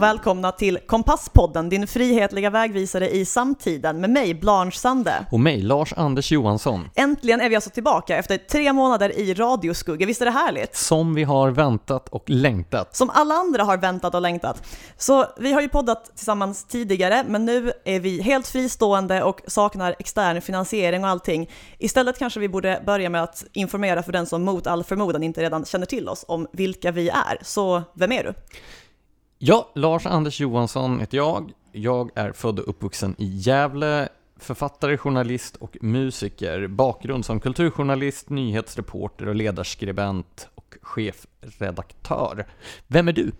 Och välkomna till Kompasspodden, din frihetliga vägvisare i samtiden med mig, Blanche Sande. Och mig, Lars-Anders Johansson. Äntligen är vi alltså tillbaka efter tre månader i radioskugga, visst är det härligt? Som vi har väntat och längtat. Som alla andra har väntat och längtat. Så vi har ju poddat tillsammans tidigare, men nu är vi helt fristående och saknar extern finansiering och allting. Istället kanske vi borde börja med att informera för den som mot all förmodan inte redan känner till oss om vilka vi är. Så vem är du? Ja, Lars-Anders Johansson heter jag. Jag är född och uppvuxen i Gävle, författare, journalist och musiker. Bakgrund som kulturjournalist, nyhetsreporter och ledarskribent och chefredaktör. Vem är du?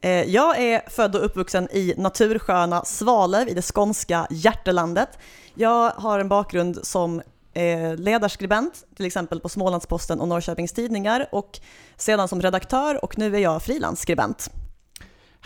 Eh, jag är född och uppvuxen i natursköna Svalöv i det skånska hjärtelandet. Jag har en bakgrund som eh, ledarskribent, till exempel på Smålandsposten och Norrköpings Tidningar och sedan som redaktör och nu är jag frilansskribent.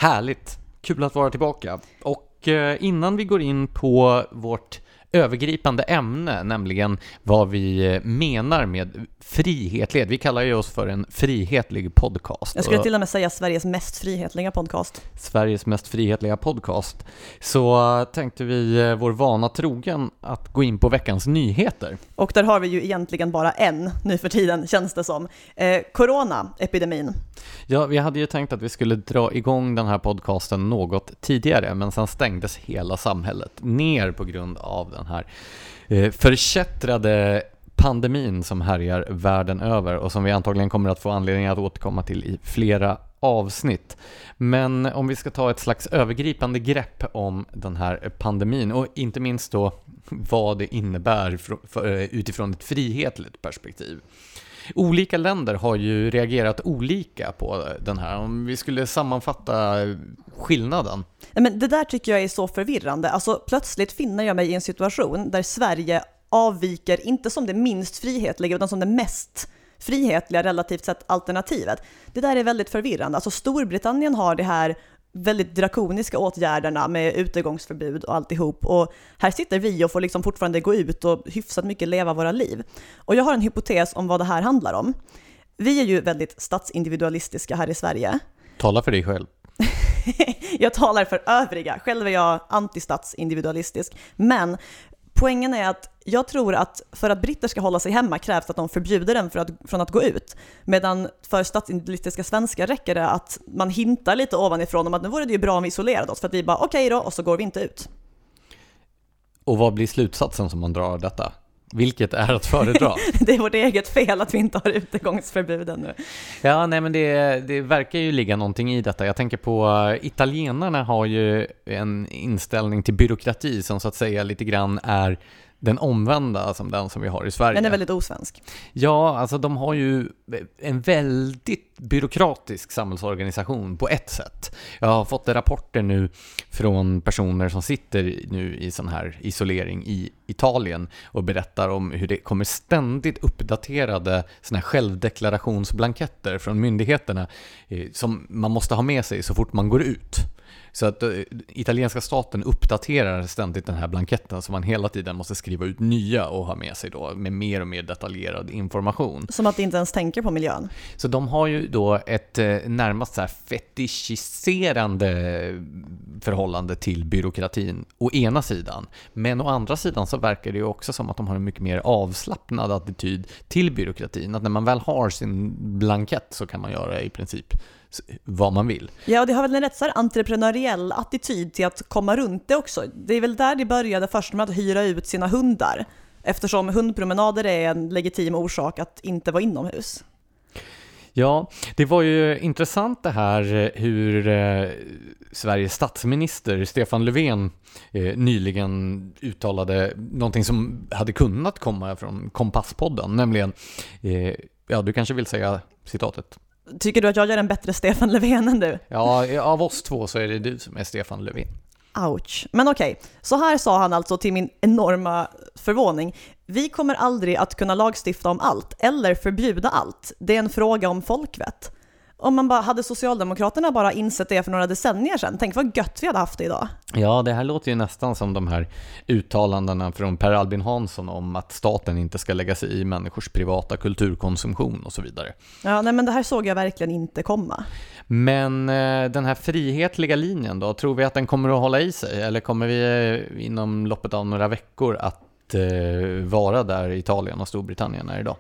Härligt! Kul att vara tillbaka. Och eh, innan vi går in på vårt övergripande ämne, nämligen vad vi eh, menar med frihetlighet. Vi kallar ju oss för en frihetlig podcast. Jag skulle till och med säga Sveriges mest frihetliga podcast. Sveriges mest frihetliga podcast. Så tänkte vi, eh, vår vana trogen, att gå in på veckans nyheter. Och där har vi ju egentligen bara en nu för tiden, känns det som. Eh, Corona-epidemin. Ja, vi hade ju tänkt att vi skulle dra igång den här podcasten något tidigare, men sen stängdes hela samhället ner på grund av den här eh, förkättrade pandemin som härjar världen över och som vi antagligen kommer att få anledning att återkomma till i flera avsnitt. Men om vi ska ta ett slags övergripande grepp om den här pandemin och inte minst då vad det innebär eh, utifrån ett frihetligt perspektiv. Olika länder har ju reagerat olika på den här. Om vi skulle sammanfatta skillnaden. Men det där tycker jag är så förvirrande. Alltså plötsligt finner jag mig i en situation där Sverige avviker, inte som det minst frihetliga, utan som det mest frihetliga relativt sett alternativet. Det där är väldigt förvirrande. Alltså Storbritannien har det här väldigt drakoniska åtgärderna med utegångsförbud och alltihop. Och här sitter vi och får liksom fortfarande gå ut och hyfsat mycket leva våra liv. Och jag har en hypotes om vad det här handlar om. Vi är ju väldigt statsindividualistiska här i Sverige. Tala för dig själv. jag talar för övriga. Själv är jag antistatsindividualistisk. Men poängen är att jag tror att för att britter ska hålla sig hemma krävs att de förbjuder den för att, från att gå ut. Medan för statsindividualistiska svenskar räcker det att man hintar lite ovanifrån om att nu vore det ju bra om vi isolerade oss för att vi bara okej okay då och så går vi inte ut. Och vad blir slutsatsen som man drar av detta? Vilket är att föredra? det är vårt eget fel att vi inte har utegångsförbud ännu. Ja, nej men det, det verkar ju ligga någonting i detta. Jag tänker på uh, italienarna har ju en inställning till byråkrati som så att säga lite grann är den omvända som den som vi har i Sverige. Den är väldigt osvensk. Ja, alltså de har ju en väldigt byråkratisk samhällsorganisation på ett sätt. Jag har fått rapporter nu från personer som sitter nu i sån här isolering i Italien och berättar om hur det kommer ständigt uppdaterade såna här självdeklarationsblanketter från myndigheterna eh, som man måste ha med sig så fort man går ut. Så att uh, italienska staten uppdaterar ständigt den här blanketten så man hela tiden måste skriva ut nya och ha med sig då med mer och mer detaljerad information. Som att de inte ens tänker på miljön. Så de har ju då ett uh, närmast så här fetischiserande förhållande till byråkratin å ena sidan. Men å andra sidan så verkar det ju också som att de har en mycket mer avslappnad attityd till byråkratin. Att när man väl har sin blankett så kan man göra i princip vad man vill. Ja, och det har väl en rätt så här entreprenöriell attityd till att komma runt det också. Det är väl där det började först med att hyra ut sina hundar, eftersom hundpromenader är en legitim orsak att inte vara inomhus. Ja, det var ju intressant det här hur eh, Sveriges statsminister Stefan Löfven eh, nyligen uttalade någonting som hade kunnat komma från Kompasspodden, nämligen, eh, ja du kanske vill säga citatet? Tycker du att jag gör en bättre Stefan Löfven än du? Ja, av oss två så är det du som är Stefan Löfven. Ouch. Men okej, okay. så här sa han alltså till min enorma förvåning. Vi kommer aldrig att kunna lagstifta om allt eller förbjuda allt. Det är en fråga om folkvett. Om man bara, hade Socialdemokraterna bara insett det för några decennier sedan, tänk vad gött vi hade haft det idag. Ja, det här låter ju nästan som de här uttalandena från Per Albin Hansson om att staten inte ska lägga sig i människors privata kulturkonsumtion och så vidare. Ja, nej men det här såg jag verkligen inte komma. Men eh, den här frihetliga linjen då, tror vi att den kommer att hålla i sig? Eller kommer vi eh, inom loppet av några veckor att eh, vara där Italien och Storbritannien är idag?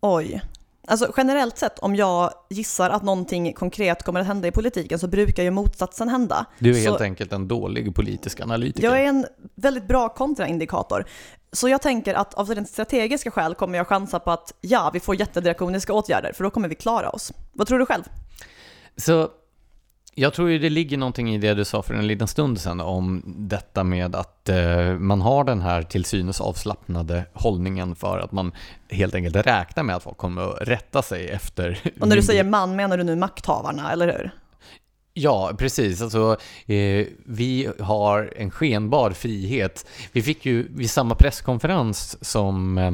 Oj. Alltså generellt sett, om jag gissar att någonting konkret kommer att hända i politiken så brukar ju motsatsen hända. Du är så helt enkelt en dålig politisk analytiker. jag är en väldigt bra kontraindikator. Så jag tänker att av rent strategiska skäl kommer jag chansa på att ja, vi får jättedrakoniska åtgärder, för då kommer vi klara oss. Vad tror du själv? Så jag tror ju det ligger någonting i det du sa för en liten stund sedan om detta med att eh, man har den här till synes avslappnade hållningen för att man helt enkelt räknar med att folk kommer att rätta sig efter... Och när du säger man, menar du nu makthavarna, eller hur? Ja, precis. Alltså, eh, vi har en skenbar frihet. Vi fick ju vid samma presskonferens som eh,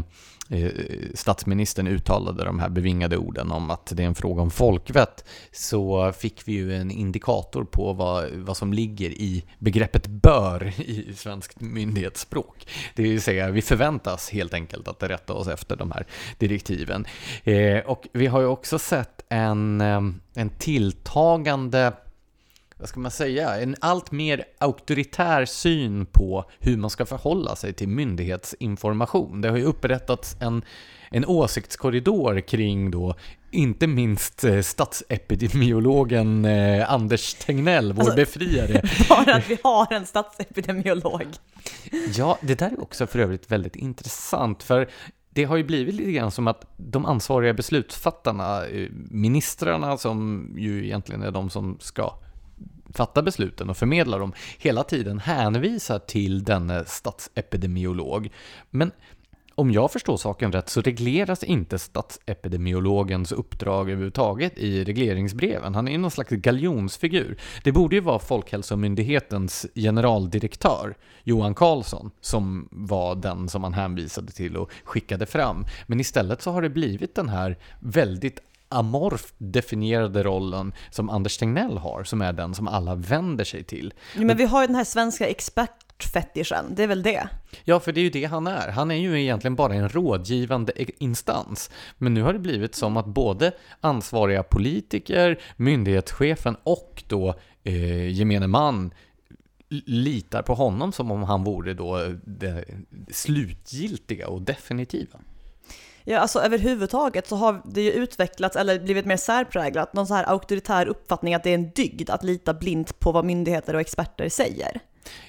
Eh, statsministern uttalade de här bevingade orden om att det är en fråga om folkvett, så fick vi ju en indikator på vad, vad som ligger i begreppet bör i svenskt myndighetsspråk. Det vill säga, vi förväntas helt enkelt att rätta oss efter de här direktiven. Eh, och vi har ju också sett en, eh, en tilltagande vad ska man säga, en allt mer auktoritär syn på hur man ska förhålla sig till myndighetsinformation. Det har ju upprättats en, en åsiktskorridor kring då inte minst eh, statsepidemiologen eh, Anders Tegnell, vår Alltså- befriare. Bara att vi har en statsepidemiolog. Ja, det där är också för övrigt väldigt intressant, för det har ju blivit lite grann som att de ansvariga beslutsfattarna, eh, ministrarna som ju egentligen är de som ska fatta besluten och förmedla dem, hela tiden hänvisar till denne statsepidemiolog. Men om jag förstår saken rätt så regleras inte statsepidemiologens uppdrag överhuvudtaget i regleringsbreven. Han är ju någon slags galjonsfigur. Det borde ju vara Folkhälsomyndighetens generaldirektör, Johan Carlsson, som var den som man hänvisade till och skickade fram. Men istället så har det blivit den här väldigt amorft definierade rollen som Anders Tegnell har, som är den som alla vänder sig till. Men vi har ju den här svenska expertfetischen, det är väl det. Ja, för det är ju det han är. Han är ju egentligen bara en rådgivande e- instans. Men nu har det blivit som att både ansvariga politiker, myndighetschefen och då eh, gemene man litar på honom som om han vore då det slutgiltiga och definitiva. Ja, alltså överhuvudtaget så har det ju utvecklats, eller blivit mer särpräglat, någon så här auktoritär uppfattning att det är en dygd att lita blint på vad myndigheter och experter säger.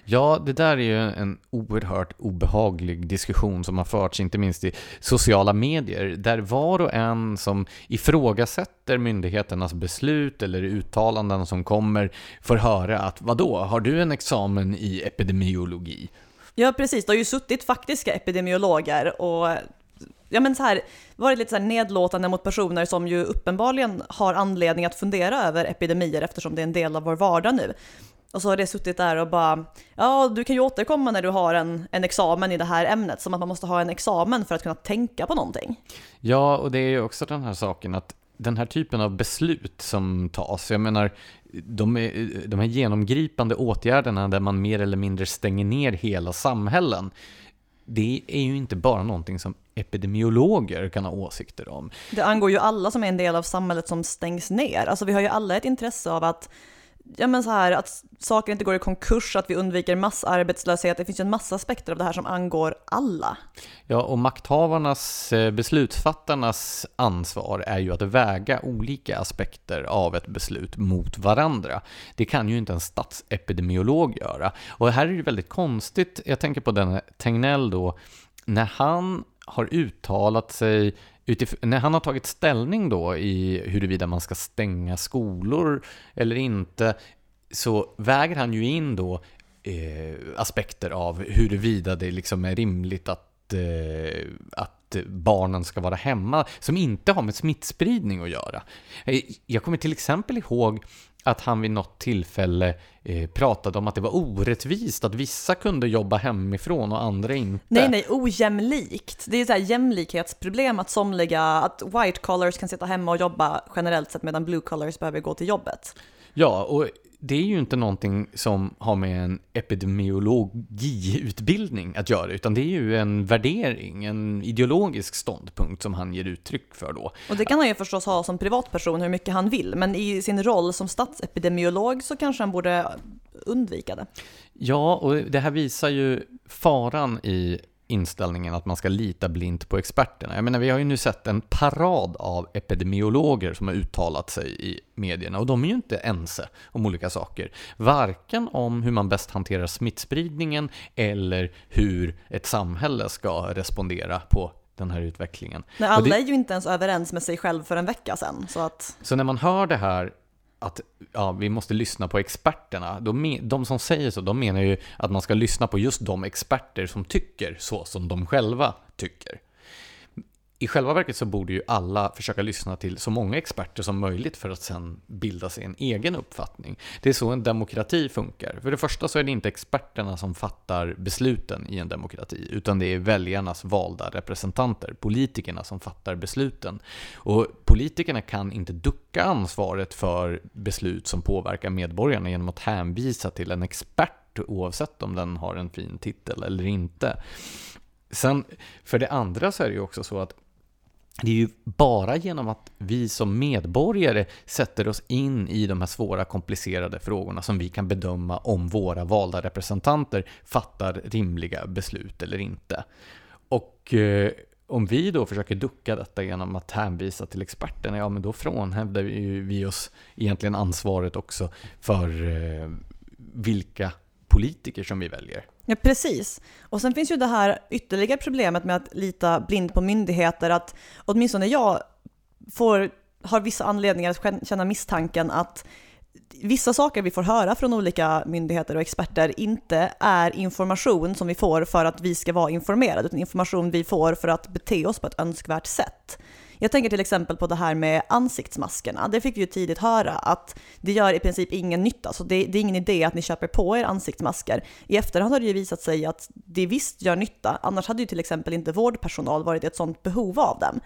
Ja, det där är ju en oerhört obehaglig diskussion som har förts, inte minst i sociala medier, där var och en som ifrågasätter myndigheternas beslut eller uttalanden som kommer får höra att vadå, har du en examen i epidemiologi? Ja, precis. Det har ju suttit faktiska epidemiologer och ja, men så här, varit lite så här nedlåtande mot personer som ju uppenbarligen har anledning att fundera över epidemier eftersom det är en del av vår vardag nu. Och så har det suttit där och bara, ja du kan ju återkomma när du har en, en examen i det här ämnet, som att man måste ha en examen för att kunna tänka på någonting. Ja, och det är ju också den här saken att den här typen av beslut som tas, jag menar, de, är, de här genomgripande åtgärderna där man mer eller mindre stänger ner hela samhällen, det är ju inte bara någonting som epidemiologer kan ha åsikter om. Det angår ju alla som är en del av samhället som stängs ner. Alltså vi har ju alla ett intresse av att, ja men så här, att saker inte går i konkurs, att vi undviker massarbetslöshet. Det finns ju en massa aspekter av det här som angår alla. Ja, och makthavarnas, eh, beslutsfattarnas ansvar är ju att väga olika aspekter av ett beslut mot varandra. Det kan ju inte en statsepidemiolog göra. Och här är det väldigt konstigt, jag tänker på den Tegnell då, när han har uttalat sig utif- när han har tagit ställning då i huruvida man ska stänga skolor eller inte, så väger han ju in då eh, aspekter av huruvida det liksom är rimligt att, eh, att barnen ska vara hemma, som inte har med smittspridning att göra. Eh, jag kommer till exempel ihåg att han vid något tillfälle eh, pratade om att det var orättvist att vissa kunde jobba hemifrån och andra inte. Nej, nej, ojämlikt. Det är här jämlikhetsproblem att somliga, att white collars kan sitta hemma och jobba generellt sett medan blue collars behöver gå till jobbet. Ja, och det är ju inte någonting som har med en epidemiologiutbildning att göra, utan det är ju en värdering, en ideologisk ståndpunkt som han ger uttryck för då. Och det kan han ju förstås ha som privatperson hur mycket han vill, men i sin roll som statsepidemiolog så kanske han borde undvika det. Ja, och det här visar ju faran i inställningen att man ska lita blint på experterna. Jag menar, vi har ju nu sett en parad av epidemiologer som har uttalat sig i medierna och de är ju inte ense om olika saker. Varken om hur man bäst hanterar smittspridningen eller hur ett samhälle ska respondera på den här utvecklingen. Nej, alla det... är ju inte ens överens med sig själv för en vecka sedan. Så, att... så när man hör det här att ja, vi måste lyssna på experterna. De, de som säger så, de menar ju att man ska lyssna på just de experter som tycker så som de själva tycker i själva verket så borde ju alla försöka lyssna till så många experter som möjligt för att sen bilda sig en egen uppfattning. Det är så en demokrati funkar. För det första så är det inte experterna som fattar besluten i en demokrati, utan det är väljarnas valda representanter, politikerna som fattar besluten. Och politikerna kan inte ducka ansvaret för beslut som påverkar medborgarna genom att hänvisa till en expert oavsett om den har en fin titel eller inte. Sen, för det andra så är det ju också så att det är ju bara genom att vi som medborgare sätter oss in i de här svåra komplicerade frågorna som vi kan bedöma om våra valda representanter fattar rimliga beslut eller inte. Och eh, om vi då försöker ducka detta genom att hänvisa till experterna, ja men då frånhävdar vi, vi oss egentligen ansvaret också för eh, vilka politiker som vi väljer. Ja, precis. Och sen finns ju det här ytterligare problemet med att lita blind på myndigheter, att åtminstone jag får, har vissa anledningar att känna misstanken att vissa saker vi får höra från olika myndigheter och experter inte är information som vi får för att vi ska vara informerade, utan information vi får för att bete oss på ett önskvärt sätt. Jag tänker till exempel på det här med ansiktsmaskerna. Det fick vi ju tidigt höra att det gör i princip ingen nytta, så det, det är ingen idé att ni köper på er ansiktsmasker. I efterhand har det ju visat sig att det visst gör nytta, annars hade ju till exempel inte vårdpersonal varit i ett sådant behov av dem.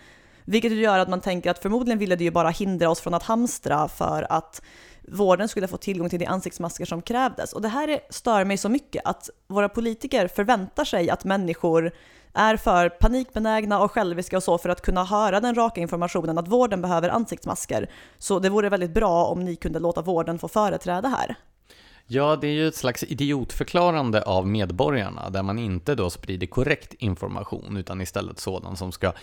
Vilket gör att man tänker att förmodligen ville det ju bara hindra oss från att hamstra för att vården skulle få tillgång till de ansiktsmasker som krävdes. Och det här stör mig så mycket att våra politiker förväntar sig att människor är för panikbenägna och själviska och så för att kunna höra den raka informationen att vården behöver ansiktsmasker. Så det vore väldigt bra om ni kunde låta vården få företräde här. Ja, det är ju ett slags idiotförklarande av medborgarna där man inte då sprider korrekt information utan istället sådan som ska...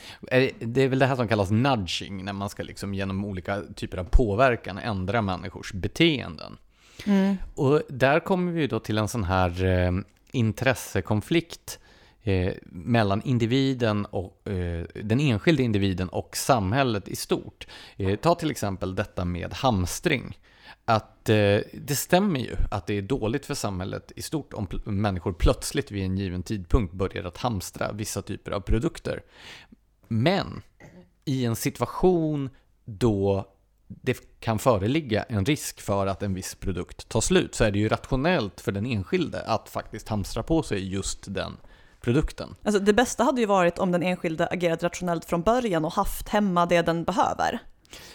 Det är väl det här som kallas nudging, när man ska liksom genom olika typer av påverkan ändra människors beteenden. Mm. Och där kommer vi då till en sån här eh, intressekonflikt eh, mellan individen och eh, den enskilde individen och samhället i stort. Eh, ta till exempel detta med hamstring. Att eh, det stämmer ju att det är dåligt för samhället i stort om människor plötsligt vid en given tidpunkt börjar att hamstra vissa typer av produkter. Men i en situation då det kan föreligga en risk för att en viss produkt tar slut så är det ju rationellt för den enskilde att faktiskt hamstra på sig just den produkten. Alltså det bästa hade ju varit om den enskilde agerat rationellt från början och haft hemma det den behöver.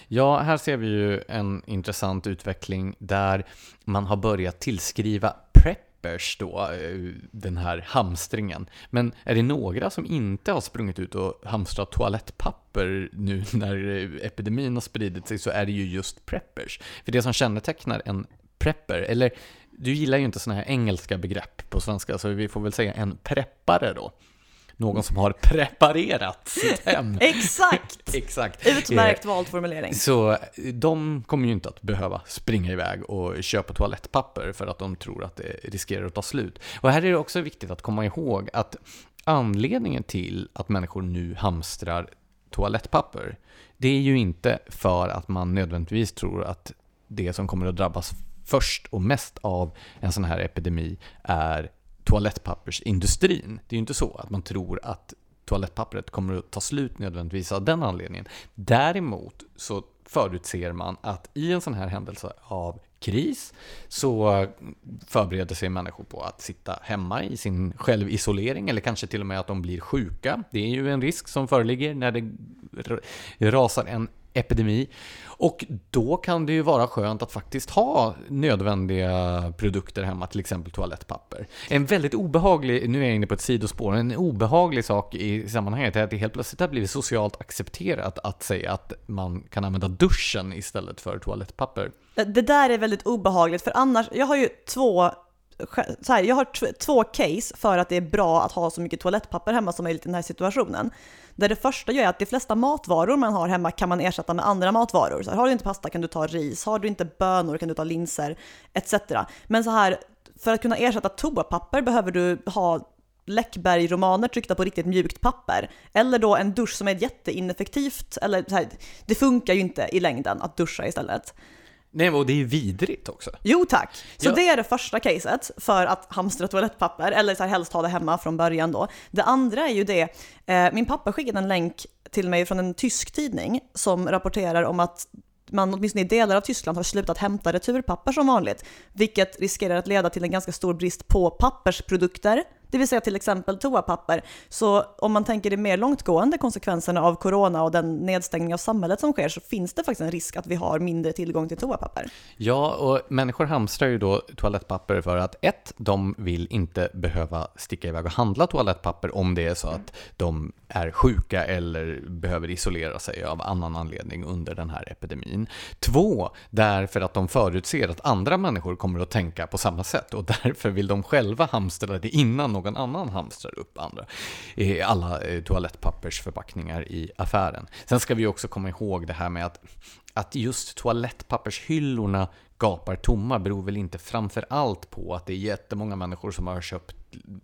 Ja, här ser vi ju en intressant utveckling där man har börjat tillskriva preppers då, eh, den här hamstringen. Men är det några som inte har sprungit ut och hamstrat toalettpapper nu när eh, epidemin har spridit sig så är det ju just preppers. För det som kännetecknar en prepper, eller du gillar ju inte sådana här engelska begrepp på svenska, så vi får väl säga en preppare då. Någon som har preparerat sitt hem. Exakt! Exakt! Utmärkt vald formulering. Så de kommer ju inte att behöva springa iväg och köpa toalettpapper för att de tror att det riskerar att ta slut. Och här är det också viktigt att komma ihåg att anledningen till att människor nu hamstrar toalettpapper, det är ju inte för att man nödvändigtvis tror att det som kommer att drabbas först och mest av en sån här epidemi är toalettpappersindustrin. Det är ju inte så att man tror att toalettpappret kommer att ta slut nödvändigtvis av den anledningen. Däremot så förutser man att i en sån här händelse av kris så förbereder sig människor på att sitta hemma i sin självisolering eller kanske till och med att de blir sjuka. Det är ju en risk som föreligger när det rasar en epidemi. Och då kan det ju vara skönt att faktiskt ha nödvändiga produkter hemma, till exempel toalettpapper. En väldigt obehaglig, nu är jag inne på ett sidospår, en obehaglig sak i sammanhanget är att det helt plötsligt har blivit socialt accepterat att säga att man kan använda duschen istället för toalettpapper. Det där är väldigt obehagligt, för annars, jag har ju två så här, jag har två case för att det är bra att ha så mycket toalettpapper hemma som möjligt i den här situationen. Där det första är att de flesta matvaror man har hemma kan man ersätta med andra matvaror. Så här, har du inte pasta kan du ta ris, har du inte bönor kan du ta linser, etc. Men så här, för att kunna ersätta toapapper behöver du ha Läckberg-romaner tryckta på riktigt mjukt papper. Eller då en dusch som är jätteineffektivt, eller så här, det funkar ju inte i längden att duscha istället. Nej, och det är vidrigt också. Jo tack! Så ja. det är det första caset för att hamstra toalettpapper, eller så här, helst ha det hemma från början då. Det andra är ju det, eh, min pappa skickade en länk till mig från en tysk tidning som rapporterar om att man åtminstone i delar av Tyskland har slutat hämta returpapper som vanligt, vilket riskerar att leda till en ganska stor brist på pappersprodukter det vill säga till exempel toapapper. Så om man tänker de mer långtgående konsekvenserna av corona och den nedstängning av samhället som sker så finns det faktiskt en risk att vi har mindre tillgång till toapapper. Ja, och människor hamstrar ju då toalettpapper för att ett, de vill inte behöva sticka iväg och handla toalettpapper om det är så att de är sjuka eller behöver isolera sig av annan anledning under den här epidemin. Två, därför att de förutser att andra människor kommer att tänka på samma sätt och därför vill de själva hamstra det innan någon annan hamstrar upp andra. Alla eh, toalettpappersförpackningar i affären. Sen ska vi också komma ihåg det här med att, att just toalettpappershyllorna gapar tomma beror väl inte framför allt på att det är jättemånga människor som har köpt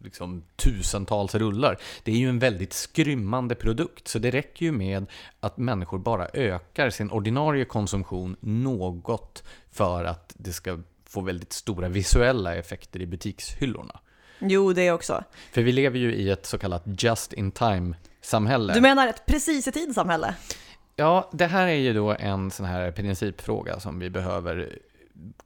liksom, tusentals rullar. Det är ju en väldigt skrymmande produkt, så det räcker ju med att människor bara ökar sin ordinarie konsumtion något för att det ska få väldigt stora visuella effekter i butikshyllorna. Jo, det också. För vi lever ju i ett så kallat just in time-samhälle. Du menar ett precis i tid-samhälle? Ja, det här är ju då en sån här principfråga som vi behöver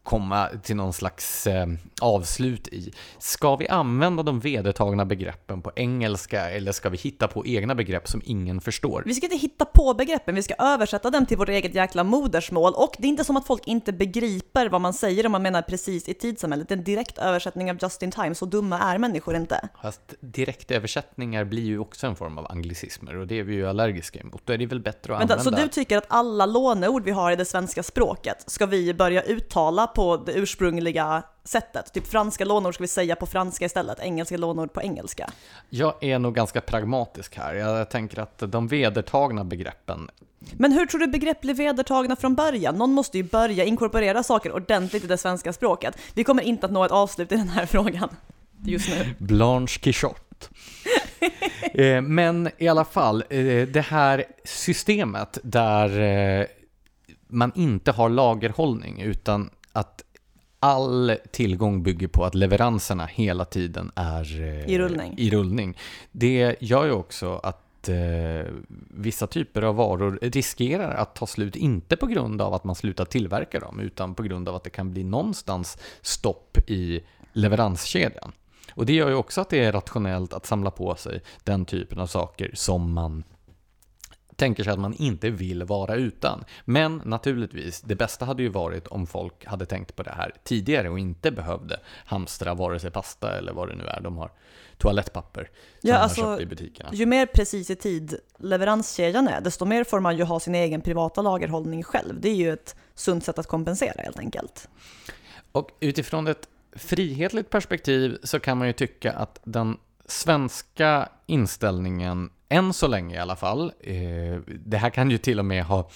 komma till någon slags eh, avslut i. Ska vi använda de vedertagna begreppen på engelska eller ska vi hitta på egna begrepp som ingen förstår? Vi ska inte hitta på begreppen, vi ska översätta dem till vårt eget jäkla modersmål och det är inte som att folk inte begriper vad man säger om man menar precis i tidssamhället. Det är en direkt översättning av just in time, så dumma är människor inte. Fast direktöversättningar blir ju också en form av anglicismer och det är vi ju allergiska emot. Då är det väl bättre att Vänta, använda... Så du tycker att alla låneord vi har i det svenska språket ska vi börja uttala på det ursprungliga sättet. Typ franska lånord ska vi säga på franska istället, engelska lånord på engelska. Jag är nog ganska pragmatisk här. Jag tänker att de vedertagna begreppen men hur tror du begrepp blir vedertagna från början? Någon måste ju börja inkorporera saker ordentligt i det svenska språket. Vi kommer inte att nå ett avslut i den här frågan just nu. Blanche Quichotte. Eh, men i alla fall, eh, det här systemet där eh, man inte har lagerhållning utan att all tillgång bygger på att leveranserna hela tiden är eh, i rullning. I rullning. Det gör ju också att eh, vissa typer av varor riskerar att ta slut, inte på grund av att man slutar tillverka dem, utan på grund av att det kan bli någonstans stopp i leveranskedjan. Och det gör ju också att det är rationellt att samla på sig den typen av saker som man tänker sig att man inte vill vara utan. Men naturligtvis, det bästa hade ju varit om folk hade tänkt på det här tidigare och inte behövde hamstra vare sig pasta eller vad det nu är de har. Toalettpapper som ja, alltså, köpt i butikerna. Ju mer precis i tid leveranskedjan är, desto mer får man ju ha sin egen privata lagerhållning själv. Det är ju ett sunt sätt att kompensera helt enkelt. Och utifrån ett frihetligt perspektiv så kan man ju tycka att den svenska inställningen än så länge i alla fall. Eh, det här kan ju till och med ha,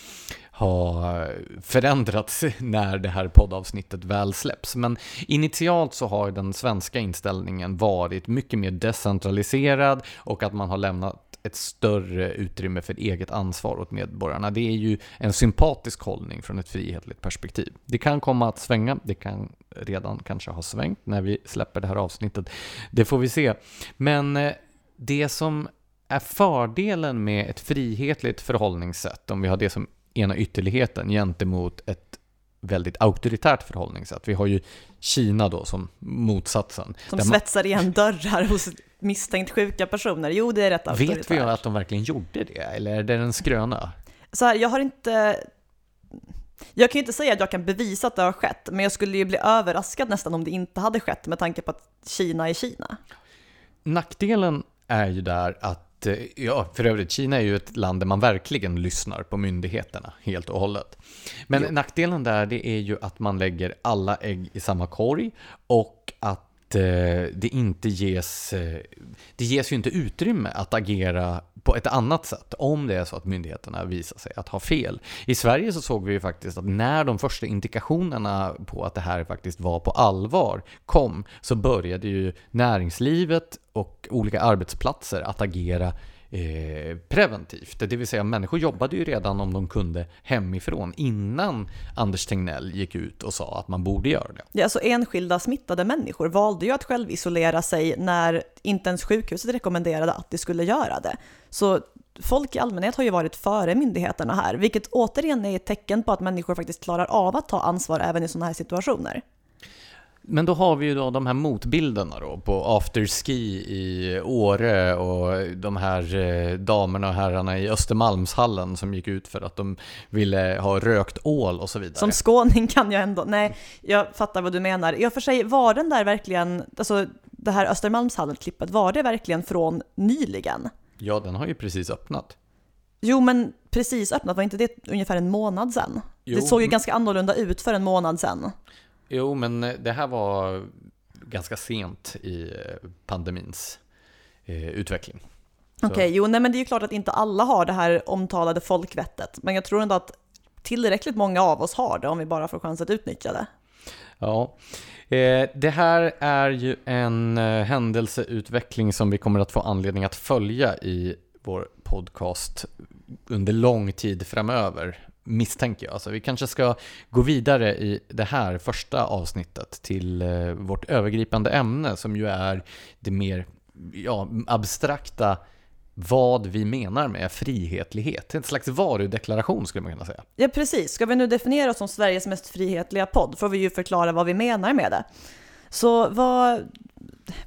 ha förändrats när det här poddavsnittet väl släpps. Men initialt så har den svenska inställningen varit mycket mer decentraliserad och att man har lämnat ett större utrymme för eget ansvar åt medborgarna. Det är ju en sympatisk hållning från ett frihetligt perspektiv. Det kan komma att svänga, det kan redan kanske ha svängt när vi släpper det här avsnittet. Det får vi se. Men eh, det som är fördelen med ett frihetligt förhållningssätt, om vi har det som ena ytterligheten gentemot ett väldigt auktoritärt förhållningssätt. Vi har ju Kina då som motsatsen. Som svetsar igen dörrar hos misstänkt sjuka personer. Jo, det är rätt auktoritärt. Vet vi att de verkligen gjorde det, eller är det en skröna? Så här, jag har inte... Jag kan ju inte säga att jag kan bevisa att det har skett, men jag skulle ju bli överraskad nästan om det inte hade skett med tanke på att Kina är Kina. Nackdelen är ju där att, eh, ja, för övrigt, Kina är ju ett land där man verkligen lyssnar på myndigheterna helt och hållet. Men jo. nackdelen där, det är ju att man lägger alla ägg i samma korg och att Eh, det inte ges, eh, det ges ju inte utrymme att agera på ett annat sätt om det är så att myndigheterna visar sig att ha fel. I Sverige så såg vi ju faktiskt att när de första indikationerna på att det här faktiskt var på allvar kom så började ju näringslivet och olika arbetsplatser att agera Eh, preventivt. Det vill säga människor jobbade ju redan om de kunde hemifrån innan Anders Tegnell gick ut och sa att man borde göra det. Ja, alltså enskilda smittade människor valde ju att självisolera sig när inte ens sjukhuset rekommenderade att de skulle göra det. Så folk i allmänhet har ju varit före myndigheterna här, vilket återigen är ett tecken på att människor faktiskt klarar av att ta ansvar även i sådana här situationer. Men då har vi ju då de här motbilderna då på afterski i Åre och de här eh, damerna och herrarna i Östermalmshallen som gick ut för att de ville ha rökt ål och så vidare. Som skåning kan jag ändå, nej, jag fattar vad du menar. Jag för sig, var den där verkligen, alltså det här Östermalmshallen-klippet, var det verkligen från nyligen? Ja, den har ju precis öppnat. Jo, men precis öppnat, var inte det ungefär en månad sedan? Jo, det såg ju ganska annorlunda ut för en månad sedan. Jo, men eh, det här var ganska sent i eh, pandemins eh, utveckling. Okej, okay, jo, nej, men det är ju klart att inte alla har det här omtalade folkvettet, men jag tror ändå att tillräckligt många av oss har det om vi bara får chans att utnyttja det. Ja, eh, det här är ju en eh, händelseutveckling som vi kommer att få anledning att följa i vår podcast under lång tid framöver misstänker jag. Alltså, vi kanske ska gå vidare i det här första avsnittet till eh, vårt övergripande ämne som ju är det mer ja, abstrakta vad vi menar med frihetlighet. En slags varudeklaration skulle man kunna säga. Ja, precis. Ska vi nu definiera oss som Sveriges mest frihetliga podd får vi ju förklara vad vi menar med det. Så vad,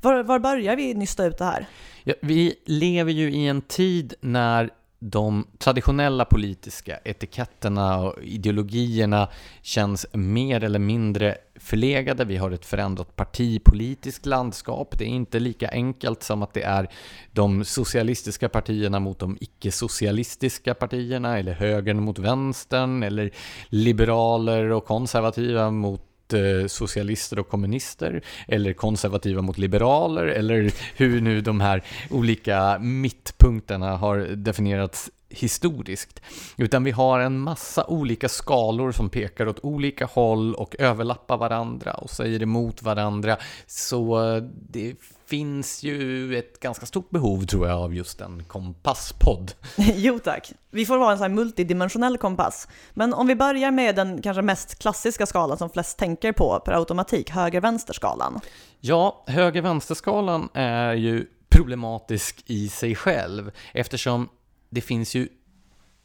var, var börjar vi nysta ut det här? Ja, vi lever ju i en tid när de traditionella politiska etiketterna och ideologierna känns mer eller mindre förlegade. Vi har ett förändrat partipolitiskt landskap. Det är inte lika enkelt som att det är de socialistiska partierna mot de icke-socialistiska partierna, eller högern mot vänstern, eller liberaler och konservativa mot Eh, socialister och kommunister eller konservativa mot liberaler eller hur nu de här olika mittpunkterna har definierats historiskt. Utan vi har en massa olika skalor som pekar åt olika håll och överlappar varandra och säger emot varandra. Så eh, det finns ju ett ganska stort behov tror jag av just en kompasspodd. jo tack. Vi får vara en sån här multidimensionell kompass. Men om vi börjar med den kanske mest klassiska skalan som flest tänker på per automatik, höger-vänster-skalan. Ja, höger-vänster-skalan är ju problematisk i sig själv eftersom det finns ju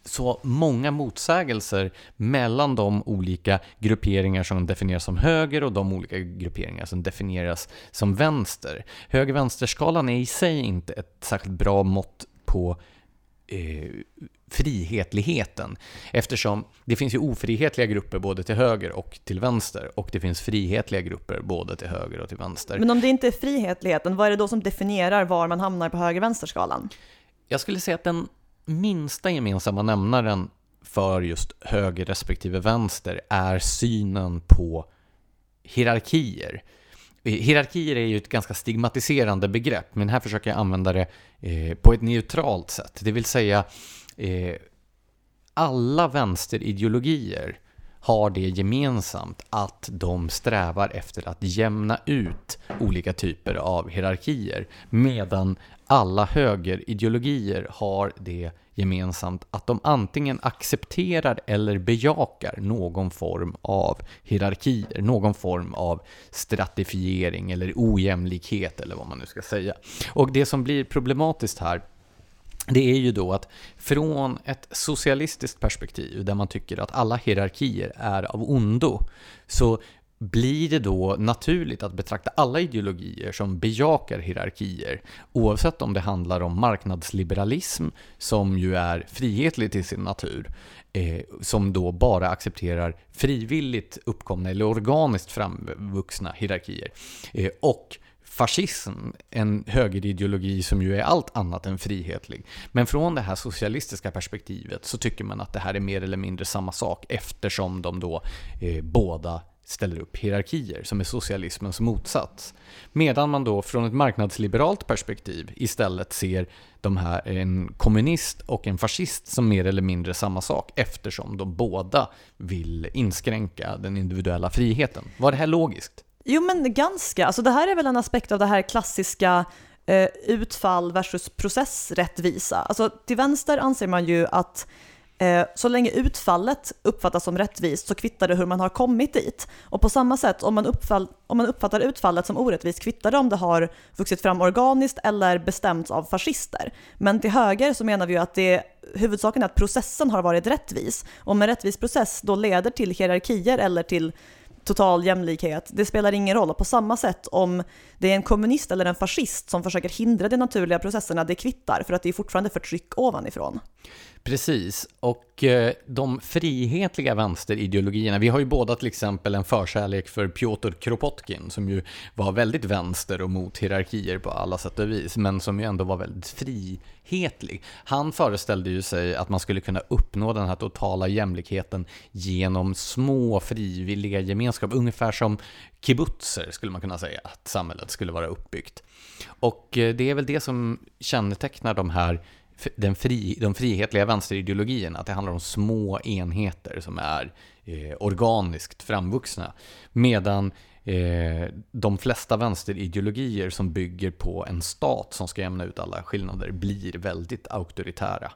så många motsägelser mellan de olika grupperingar som definieras som höger och de olika grupperingar som definieras som vänster. Höger-vänster-skalan är i sig inte ett särskilt bra mått på eh, frihetligheten eftersom det finns ju ofrihetliga grupper både till höger och till vänster och det finns frihetliga grupper både till höger och till vänster. Men om det inte är frihetligheten, vad är det då som definierar var man hamnar på höger-vänster-skalan? Jag skulle säga att den minsta gemensamma nämnaren för just höger respektive vänster är synen på hierarkier. Hierarkier är ju ett ganska stigmatiserande begrepp, men här försöker jag använda det eh, på ett neutralt sätt. Det vill säga, eh, alla vänsterideologier har det gemensamt att de strävar efter att jämna ut olika typer av hierarkier, medan alla högerideologier har det gemensamt att de antingen accepterar eller bejakar någon form av hierarkier, någon form av stratifiering eller ojämlikhet eller vad man nu ska säga. Och det som blir problematiskt här det är ju då att från ett socialistiskt perspektiv där man tycker att alla hierarkier är av ondo så blir det då naturligt att betrakta alla ideologier som bejakar hierarkier oavsett om det handlar om marknadsliberalism som ju är frihetlig till sin natur eh, som då bara accepterar frivilligt uppkomna eller organiskt framvuxna hierarkier eh, och fascism, en högerideologi som ju är allt annat än frihetlig. Men från det här socialistiska perspektivet så tycker man att det här är mer eller mindre samma sak eftersom de då eh, båda ställer upp hierarkier som är socialismens motsats. Medan man då från ett marknadsliberalt perspektiv istället ser de här, en kommunist och en fascist som mer eller mindre samma sak eftersom de båda vill inskränka den individuella friheten. Var det här logiskt? Jo men ganska, alltså det här är väl en aspekt av det här klassiska eh, utfall versus processrättvisa. Alltså till vänster anser man ju att eh, så länge utfallet uppfattas som rättvist så kvittar det hur man har kommit dit. Och på samma sätt, om man, uppfall, om man uppfattar utfallet som orättvist kvittar det om det har vuxit fram organiskt eller bestämts av fascister. Men till höger så menar vi ju att det huvudsaken är att processen har varit rättvis. Om en rättvis process då leder till hierarkier eller till total jämlikhet. Det spelar ingen roll. Och på samma sätt om det är en kommunist eller en fascist som försöker hindra de naturliga processerna, det kvittar för att det är fortfarande förtryck ovanifrån. Precis, och och eh, de frihetliga vänsterideologierna, vi har ju båda till exempel en förkärlek för Piotr Kropotkin som ju var väldigt vänster och mot hierarkier på alla sätt och vis, men som ju ändå var väldigt frihetlig. Han föreställde ju sig att man skulle kunna uppnå den här totala jämlikheten genom små frivilliga gemenskaper, ungefär som kibbutzer skulle man kunna säga att samhället skulle vara uppbyggt. Och eh, det är väl det som kännetecknar de här den fri, de frihetliga vänsterideologierna, att det handlar om små enheter som är eh, organiskt framvuxna. Medan eh, de flesta vänsterideologier som bygger på en stat som ska jämna ut alla skillnader blir väldigt auktoritära.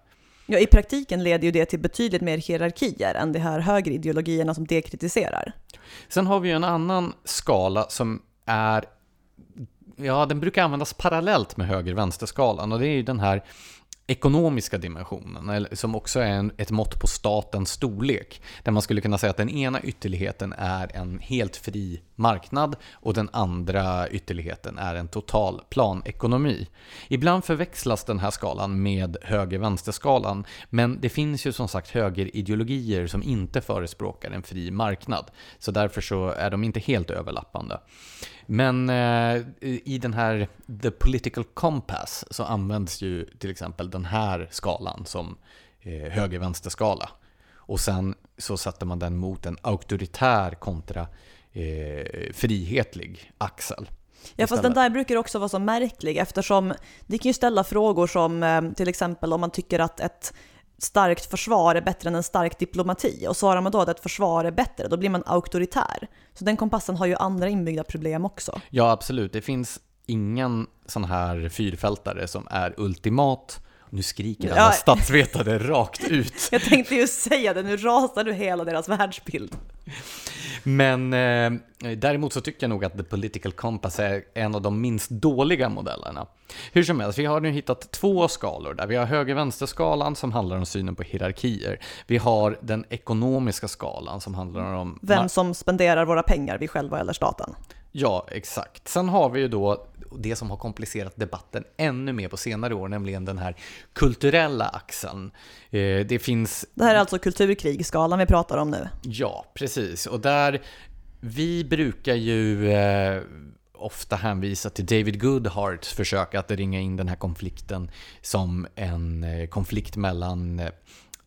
Ja, i praktiken leder ju det till betydligt mer hierarkier än de här högerideologierna som det kritiserar. Sen har vi ju en annan skala som är, ja den brukar användas parallellt med höger-vänster-skalan och det är ju den här ekonomiska dimensionen, som också är en, ett mått på statens storlek. Där man skulle kunna säga att den ena ytterligheten är en helt fri marknad och den andra ytterligheten är en total planekonomi. Ibland förväxlas den här skalan med höger-vänster-skalan, men det finns ju som sagt högerideologier som inte förespråkar en fri marknad. Så därför så är de inte helt överlappande. Men eh, i den här The Political Compass så används ju till exempel den här skalan som eh, höger-vänster-skala. Och sen så sätter man den mot en auktoritär kontra eh, frihetlig axel. Ja fast den där brukar också vara så märklig eftersom det kan ju ställa frågor som eh, till exempel om man tycker att ett starkt försvar är bättre än en stark diplomati. Och svarar man då att ett försvar är bättre, då blir man auktoritär. Så den kompassen har ju andra inbyggda problem också. Ja, absolut. Det finns ingen sån här fyrfältare som är ultimat. Nu skriker alla ja. statsvetare rakt ut. Jag tänkte ju säga det, nu rasar du hela deras världsbild. Men eh, däremot så tycker jag nog att The Political Compass är en av de minst dåliga modellerna. Hur som helst, vi har nu hittat två skalor där. Vi har höger-vänster-skalan som handlar om synen på hierarkier. Vi har den ekonomiska skalan som handlar om... Vem som spenderar våra pengar, vi själva eller staten. Ja, exakt. Sen har vi ju då det som har komplicerat debatten ännu mer på senare år, nämligen den här kulturella axeln. Eh, det finns... Det här är alltså kulturkrigsskalan vi pratar om nu? Ja, precis. Och där, vi brukar ju eh, ofta hänvisa till David Goodharts försök att ringa in den här konflikten som en eh, konflikt mellan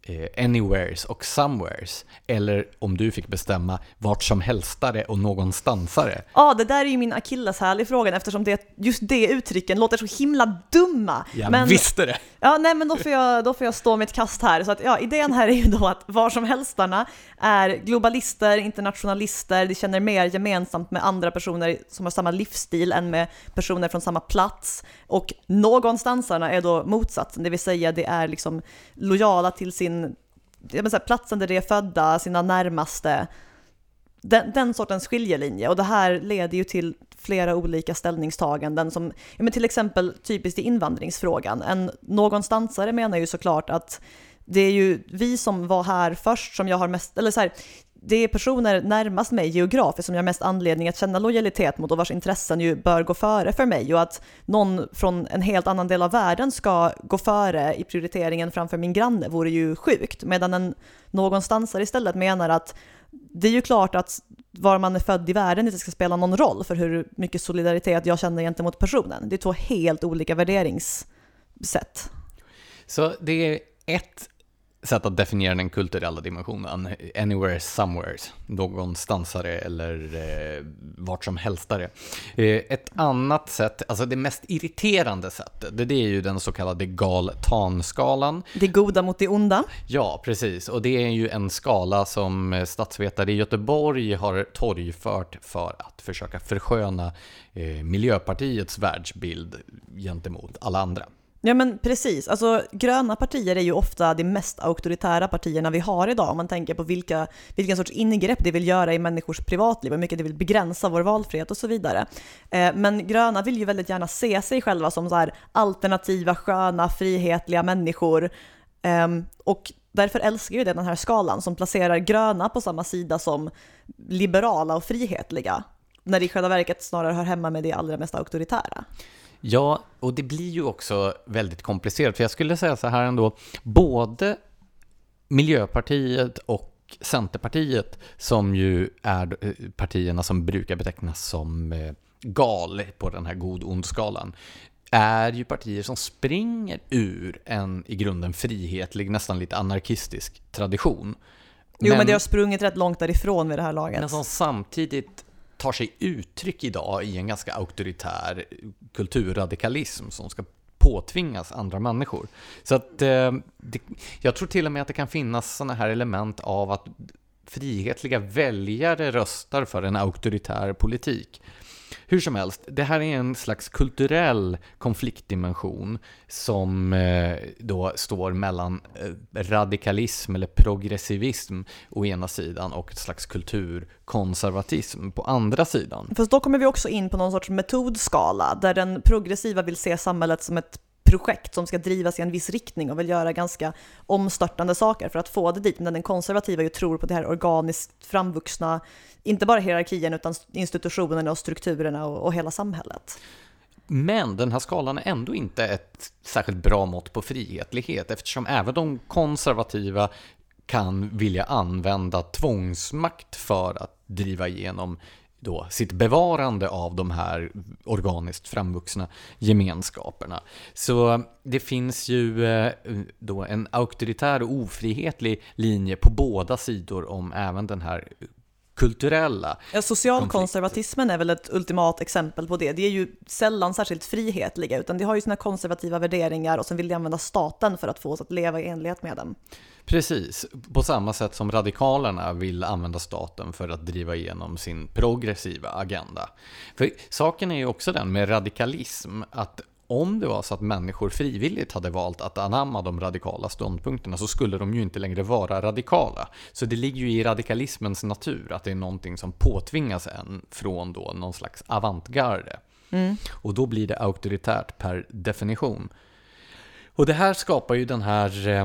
eh, anywheres och somewheres. Eller om du fick bestämma, vart som helstare och någonstansare. Ja, det där är ju min akilleshäl i frågan eftersom det, just det uttrycken låter så himla dumma. Jag men, visste det! Ja, nej men då får, jag, då får jag stå mitt kast här. Så att, ja, idén här är ju då att var som helstarna är globalister, internationalister, de känner mer gemensamt med andra personer som har samma livsstil än med personer från samma plats. Och någonstansarna är då motsatsen, det vill säga det är liksom lojala till sin sin, jag säga, platsen där de är födda, sina närmaste. Den, den sortens skiljelinje och det här leder ju till flera olika ställningstaganden som, ja, men till exempel typiskt i invandringsfrågan. En någonstansare menar ju såklart att det är ju vi som var här först som jag har mest, eller så här, det är personer närmast mig geografiskt som jag har mest anledning att känna lojalitet mot och vars intressen ju bör gå före för mig och att någon från en helt annan del av världen ska gå före i prioriteringen framför min granne vore ju sjukt. Medan en någonstansare istället menar att det är ju klart att var man är född i världen inte ska spela någon roll för hur mycket solidaritet jag känner gentemot personen. Det är två helt olika värderingssätt. Så det är ett sätt att definiera den kulturella dimensionen. Anywhere, somewhere, någonstansare eller eh, vart som helstare. Eh, ett annat sätt, alltså det mest irriterande sättet, det, det är ju den så kallade Galtan-skalan. Det goda mot det onda. Ja, precis. Och det är ju en skala som statsvetare i Göteborg har torgfört för att försöka försköna eh, Miljöpartiets världsbild gentemot alla andra. Ja men precis, alltså gröna partier är ju ofta de mest auktoritära partierna vi har idag om man tänker på vilka, vilken sorts ingrepp det vill göra i människors privatliv, hur mycket det vill begränsa vår valfrihet och så vidare. Eh, men gröna vill ju väldigt gärna se sig själva som så här alternativa, sköna, frihetliga människor. Eh, och därför älskar ju det den här skalan som placerar gröna på samma sida som liberala och frihetliga, när det i själva verket snarare hör hemma med det allra mest auktoritära. Ja, och det blir ju också väldigt komplicerat, för jag skulle säga så här ändå, både Miljöpartiet och Centerpartiet, som ju är eh, partierna som brukar betecknas som eh, gal på den här god-ond-skalan, är ju partier som springer ur en i grunden frihetlig, nästan lite anarkistisk tradition. Jo, men, men det har sprungit rätt långt därifrån vid det här laget. Men som samtidigt tar sig uttryck idag i en ganska auktoritär kulturradikalism som ska påtvingas andra människor. Så att eh, det, jag tror till och med att det kan finnas sådana här element av att frihetliga väljare röstar för en auktoritär politik. Hur som helst, det här är en slags kulturell konfliktdimension som eh, då står mellan eh, radikalism eller progressivism å ena sidan och ett slags kulturkonservatism på andra sidan. Fast då kommer vi också in på någon sorts metodskala där den progressiva vill se samhället som ett projekt som ska drivas i en viss riktning och vill göra ganska omstörtande saker för att få det dit. Men den konservativa ju tror på det här organiskt framvuxna, inte bara hierarkin utan institutionerna och strukturerna och, och hela samhället. Men den här skalan är ändå inte ett särskilt bra mått på frihetlighet eftersom även de konservativa kan vilja använda tvångsmakt för att driva igenom då sitt bevarande av de här organiskt framvuxna gemenskaperna. Så det finns ju eh, då en auktoritär och ofrihetlig linje på båda sidor om även den här kulturella. Ja, socialkonservatismen är väl ett ultimat exempel på det. Det är ju sällan särskilt frihetliga, utan de har ju sina konservativa värderingar och sen vill de använda staten för att få oss att leva i enlighet med dem. Precis, på samma sätt som radikalerna vill använda staten för att driva igenom sin progressiva agenda. För saken är ju också den med radikalism, att om det var så att människor frivilligt hade valt att anamma de radikala ståndpunkterna så skulle de ju inte längre vara radikala. Så det ligger ju i radikalismens natur att det är någonting som påtvingas en från då någon slags avantgarde. Mm. Och då blir det auktoritärt per definition. Och det här skapar ju den här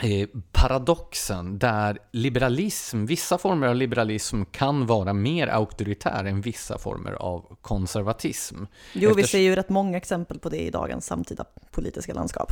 eh, paradoxen där liberalism, vissa former av liberalism kan vara mer auktoritär än vissa former av konservatism. Jo, Eftersom... vi ser ju rätt många exempel på det i dagens samtida politiska landskap.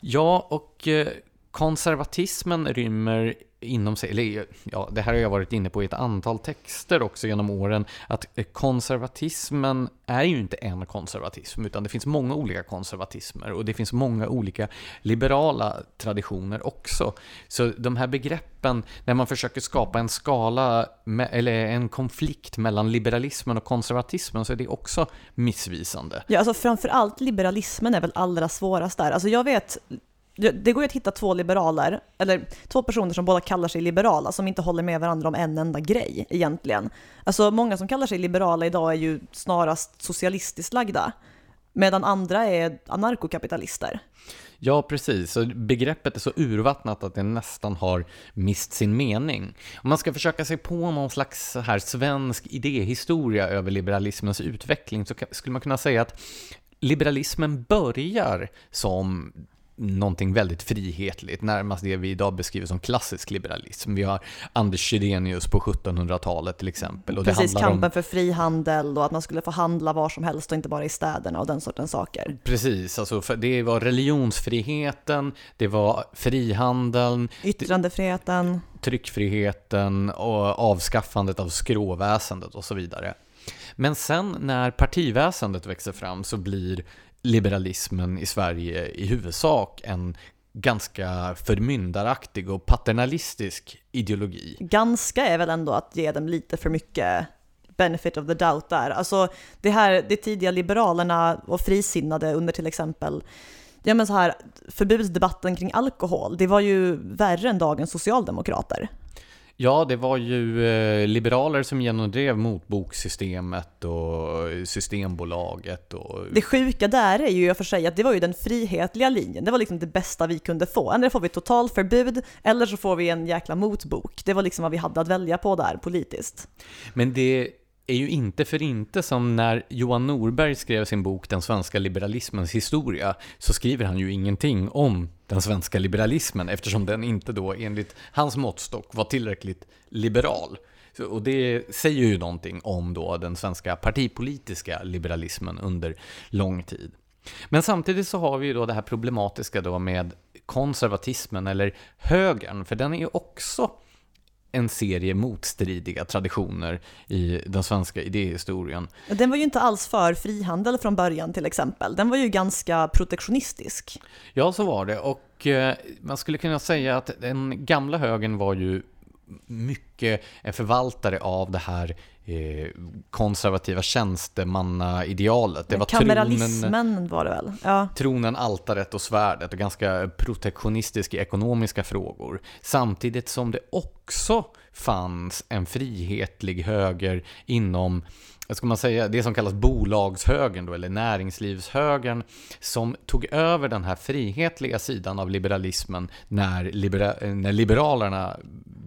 Ja, och eh, konservatismen rymmer inom sig, eller ja, det här har jag varit inne på i ett antal texter också genom åren, att eh, konservatismen är ju inte en konservatism, utan det finns många olika konservatismer och det finns många olika liberala traditioner också. Så de här begreppen, när man försöker skapa en skala, eller en konflikt mellan liberalismen och konservatismen, så är det också missvisande. Ja, alltså framförallt liberalismen är väl allra svårast där. Alltså jag vet det går ju att hitta två liberaler, eller två personer som båda kallar sig liberala, som inte håller med varandra om en enda grej egentligen. Alltså många som kallar sig liberala idag är ju snarast socialistiskt lagda, medan andra är anarkokapitalister. Ja, precis. Så begreppet är så urvattnat att det nästan har mist sin mening. Om man ska försöka sig på någon slags här svensk idéhistoria över liberalismens utveckling så skulle man kunna säga att liberalismen börjar som någonting väldigt frihetligt, närmast det vi idag beskriver som klassisk liberalism. Vi har Anders Chydenius på 1700-talet till exempel. Och Precis, kampen om... för frihandel och att man skulle få handla var som helst och inte bara i städerna och den sortens saker. Precis, alltså det var religionsfriheten, det var frihandeln, yttrandefriheten, tryckfriheten och avskaffandet av skråväsendet och så vidare. Men sen när partiväsendet växer fram så blir liberalismen i Sverige i huvudsak en ganska förmyndaraktig och paternalistisk ideologi. Ganska är väl ändå att ge dem lite för mycket benefit of the doubt där. Alltså det här, de tidiga liberalerna och frisinnade under till exempel ja men så här, förbudsdebatten kring alkohol, det var ju värre än dagens socialdemokrater. Ja, det var ju eh, liberaler som genomdrev motboksystemet och Systembolaget. Och... Det sjuka där är ju för sig att det var ju den frihetliga linjen. Det var liksom det bästa vi kunde få. Ändå får vi totalförbud eller så får vi en jäkla motbok. Det var liksom vad vi hade att välja på där politiskt. Men det är ju inte för inte som när Johan Norberg skrev sin bok Den svenska liberalismens historia så skriver han ju ingenting om den svenska liberalismen eftersom den inte då enligt hans måttstock var tillräckligt liberal. Och det säger ju någonting om då den svenska partipolitiska liberalismen under lång tid. Men samtidigt så har vi ju då det här problematiska då med konservatismen eller högern, för den är ju också en serie motstridiga traditioner i den svenska idéhistorien. Den var ju inte alls för frihandel från början till exempel. Den var ju ganska protektionistisk. Ja, så var det. Och eh, man skulle kunna säga att den gamla högern var ju mycket en förvaltare av det här eh, konservativa tjänstemannaidealet. Det var kameralismen tronen, var det väl? Ja. Tronen, altaret och svärdet och ganska protektionistisk i ekonomiska frågor. Samtidigt som det också fanns en frihetlig höger inom ska man säga, det som kallas bolagshögern då, eller näringslivshögern, som tog över den här frihetliga sidan av liberalismen när, libera när liberalerna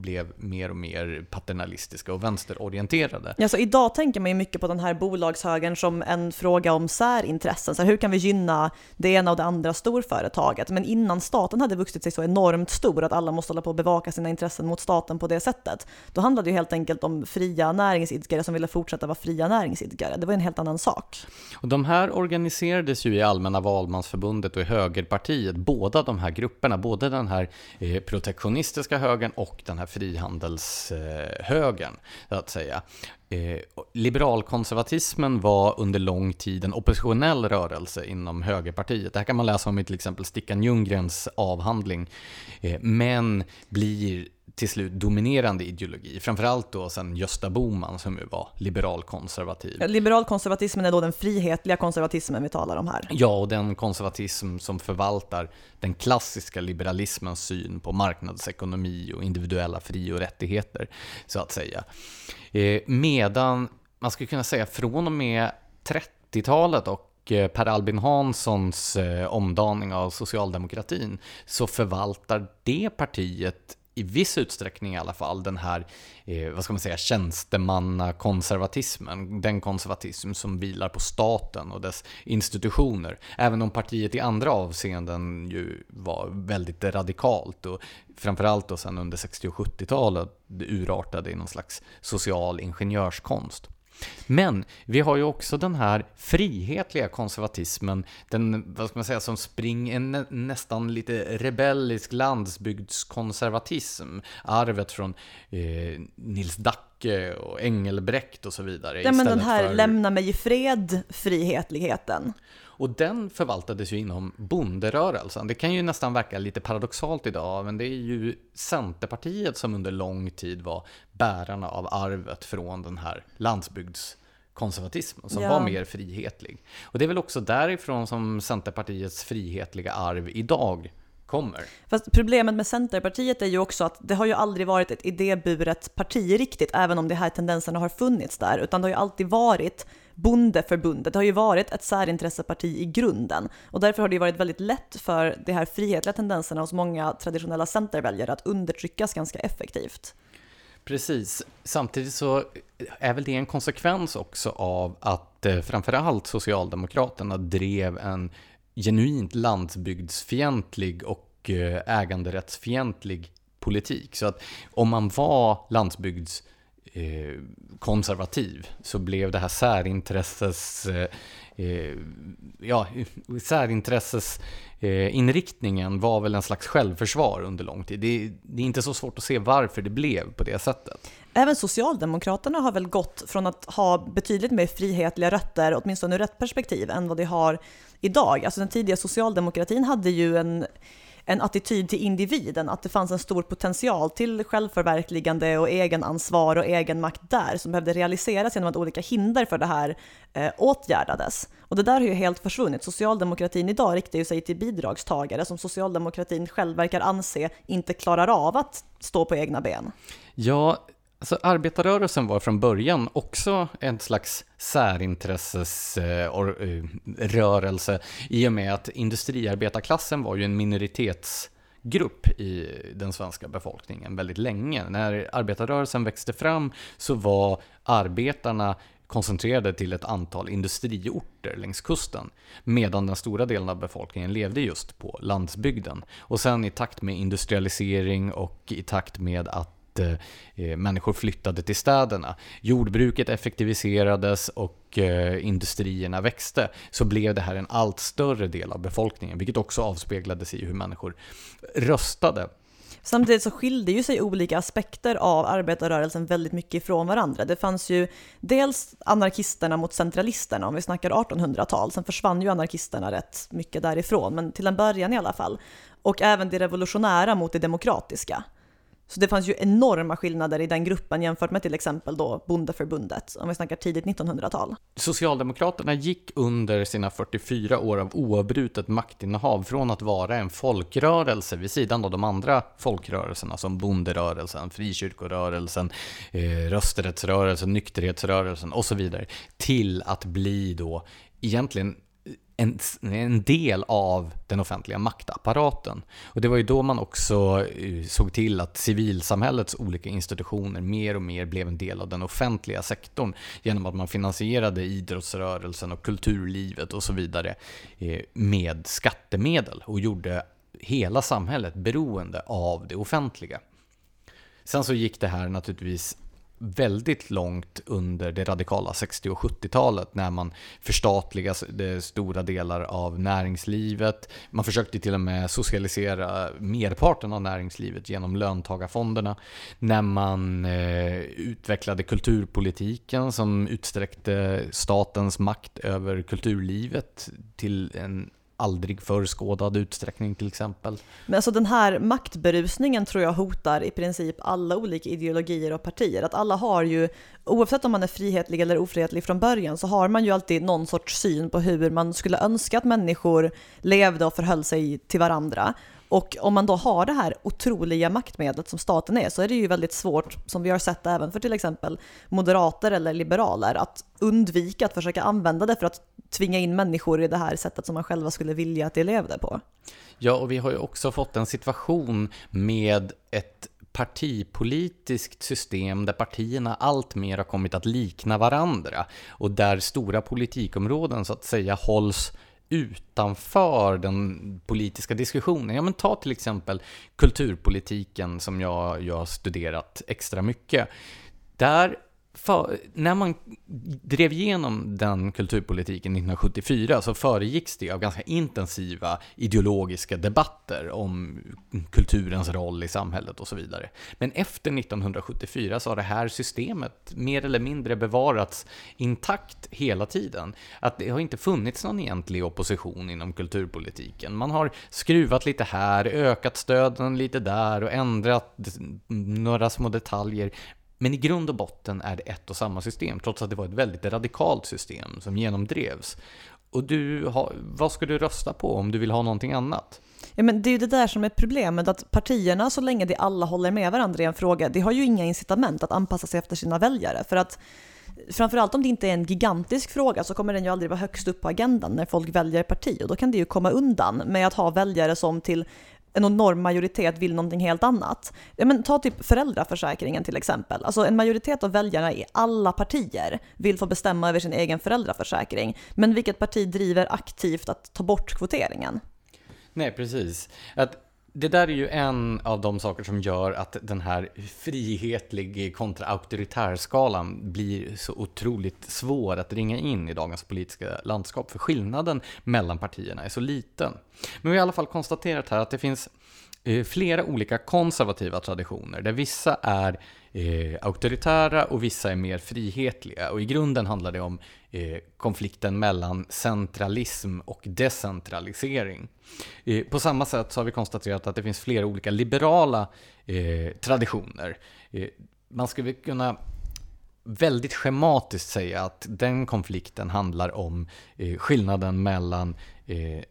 blev mer och mer paternalistiska och vänsterorienterade. Ja, så idag tänker man ju mycket på den här bolagshögern som en fråga om särintressen. Så här, hur kan vi gynna det ena och det andra storföretaget? Men innan staten hade vuxit sig så enormt stor att alla måste hålla på och bevaka sina intressen mot staten på det sättet. Då handlade det ju helt enkelt om fria näringsidkare som ville fortsätta vara fria näringsidkare. Det var en helt annan sak. Och de här organiserades ju i Allmänna valmansförbundet och i Högerpartiet, båda de här grupperna, både den här eh, protektionistiska högern och den här frihandelshögern, så att säga. Eh, liberalkonservatismen var under lång tid en oppositionell rörelse inom högerpartiet. Det här kan man läsa om i till exempel Stickan Ljunggrens avhandling. Eh, men blir till slut dominerande ideologi. Framförallt då sen Gösta Bohman som ju var liberalkonservativ. Liberalkonservatismen är då den frihetliga konservatismen vi talar om här. Ja, och den konservatism som förvaltar den klassiska liberalismens syn på marknadsekonomi och individuella fri och rättigheter, så att säga. Eh, medan man skulle kunna säga från och med 30-talet och eh, Per Albin Hanssons eh, omdaning av socialdemokratin så förvaltar det partiet i viss utsträckning i alla fall, den här, eh, vad ska man säga, tjänstemannakonservatismen. Den konservatism som vilar på staten och dess institutioner. Även om partiet i andra avseenden ju var väldigt radikalt och framförallt då sen under 60 och 70-talet urartade i någon slags social ingenjörskonst. Men vi har ju också den här frihetliga konservatismen, den, vad ska man säga, som springer en nästan lite rebellisk landsbygdskonservatism. Arvet från eh, Nils Dacke och Engelbrekt och så vidare. Ja, men den här för... lämna mig i fred frihetligheten. Och den förvaltades ju inom bonderörelsen. Det kan ju nästan verka lite paradoxalt idag, men det är ju Centerpartiet som under lång tid var bärarna av arvet från den här landsbygdskonservatismen som ja. var mer frihetlig. Och det är väl också därifrån som Centerpartiets frihetliga arv idag kommer. Fast problemet med Centerpartiet är ju också att det har ju aldrig varit ett idéburet parti riktigt, även om de här tendenserna har funnits där, utan det har ju alltid varit bondeförbundet har ju varit ett särintresseparti i grunden och därför har det varit väldigt lätt för de här frihetliga tendenserna hos många traditionella centerväljare att undertryckas ganska effektivt. Precis. Samtidigt så är väl det en konsekvens också av att eh, framförallt Socialdemokraterna drev en genuint landsbygdsfientlig och eh, äganderättsfientlig politik. Så att om man var landsbygds eh, konservativ så blev det här särintresses eh, eh ja, särintresseinriktningen var väl en slags självförsvar under lång tid. Det, det, är inte så svårt att se varför det blev på det sättet. Även Socialdemokraterna har väl gått från att ha betydligt mer frihetliga rötter, åtminstone ur rätt perspektiv, än vad de har idag. Alltså den tidiga socialdemokratin hade ju en en attityd till individen, att det fanns en stor potential till självförverkligande och egenansvar och egenmakt där som behövde realiseras genom att olika hinder för det här eh, åtgärdades. Och det där har ju helt försvunnit. Socialdemokratin idag riktar ju sig till bidragstagare som socialdemokratin själv verkar anse inte klarar av att stå på egna ben. Ja, Alltså, arbetarrörelsen var från början också en slags särintressesrörelse i och med att industriarbetarklassen var ju en minoritetsgrupp i den svenska befolkningen väldigt länge. När arbetarrörelsen växte fram så var arbetarna koncentrerade till ett antal industriorter längs kusten, medan den stora delen av befolkningen levde just på landsbygden. Och sen i takt med industrialisering och i takt med att Eh, eh, människor flyttade till städerna. Jordbruket effektiviserades och eh, industrierna växte. Så blev det här en allt större del av befolkningen, vilket också avspeglades i hur människor röstade. Samtidigt så skilde ju sig olika aspekter av arbetarrörelsen väldigt mycket ifrån varandra. Det fanns ju dels anarkisterna mot centralisterna, om vi snackar 1800-tal. Sen försvann ju anarkisterna rätt mycket därifrån, men till en början i alla fall. Och även det revolutionära mot det demokratiska. Så det fanns ju enorma skillnader i den gruppen jämfört med till exempel då bondeförbundet, om vi snackar tidigt 1900-tal. Socialdemokraterna gick under sina 44 år av oavbrutet maktinnehav från att vara en folkrörelse vid sidan av de andra folkrörelserna som bonderörelsen, frikyrkorörelsen, eh, rösträttsrörelsen, nykterhetsrörelsen och så vidare, till att bli då egentligen en, en, del av den offentliga maktapparaten. Och det var ju då man också eh, såg till att civilsamhällets olika institutioner mer och mer blev en del av den offentliga sektorn genom att man finansierade idrottsrörelsen och kulturlivet och så vidare eh, med skattemedel och gjorde hela samhället beroende av det offentliga. Sen så gick det här naturligtvis väldigt långt under det radikala 60 och 70-talet när man förstatligade stora delar av näringslivet. Man försökte till och med socialisera merparten av näringslivet genom löntagarfonderna. När man eh, utvecklade kulturpolitiken som utsträckte statens makt över kulturlivet till en aldrig förskådad utsträckning till exempel. Men alltså den här maktberusningen tror jag hotar i princip alla olika ideologier och partier. Att alla har ju, oavsett om man är frihetlig eller ofrihetlig från början, så har man ju alltid någon sorts syn på hur man skulle önska att människor levde och förhöll sig till varandra. Och om man då har det här otroliga maktmedlet som staten är så är det ju väldigt svårt, som vi har sett även för till exempel moderater eller liberaler, att undvika att försöka använda det för att tvinga in människor i det här sättet som man själva skulle vilja att de levde på. Ja, och vi har ju också fått en situation med ett partipolitiskt system där partierna alltmer har kommit att likna varandra och där stora politikområden så att säga hålls utanför den politiska diskussionen. Ja, men ta till exempel kulturpolitiken som jag, jag har studerat extra mycket. Där för, när man drev igenom den kulturpolitiken 1974 så föregicks det av ganska intensiva ideologiska debatter om kulturens roll i samhället och så vidare. Men efter 1974 så har det här systemet mer eller mindre bevarats intakt hela tiden. Att det har inte funnits någon egentlig opposition inom kulturpolitiken. Man har skruvat lite här, ökat stöden lite där och ändrat några små detaljer. Men i grund och botten är det ett och samma system, trots att det var ett väldigt radikalt system som genomdrevs. Och du, vad ska du rösta på om du vill ha någonting annat? Ja, men det är ju det där som är problemet, att partierna, så länge de alla håller med varandra i en fråga, de har ju inga incitament att anpassa sig efter sina väljare. För att framförallt om det inte är en gigantisk fråga så kommer den ju aldrig vara högst upp på agendan när folk väljer parti och då kan det ju komma undan med att ha väljare som till en enorm majoritet vill någonting helt annat. Ja, men ta typ föräldraförsäkringen till exempel. Alltså en majoritet av väljarna i alla partier vill få bestämma över sin egen föräldraförsäkring. Men vilket parti driver aktivt att ta bort kvoteringen? Nej, precis. Att det där är ju en av de saker som gör att den här frihetlig kontra auktoritärskalan blir så otroligt svår att ringa in i dagens politiska landskap. För skillnaden mellan partierna är så liten. Men vi har i alla fall konstaterat här att det finns eh, flera olika konservativa traditioner där vissa är eh, auktoritära och vissa är mer frihetliga. Och i grunden handlar det om eh, konflikten mellan centralism och decentralisering. Eh, på samma sätt så har vi konstaterat att det finns flera olika liberala eh, traditioner. Eh, man skulle kunna väldigt schematiskt säga att den konflikten handlar om eh, skillnaden mellan eh,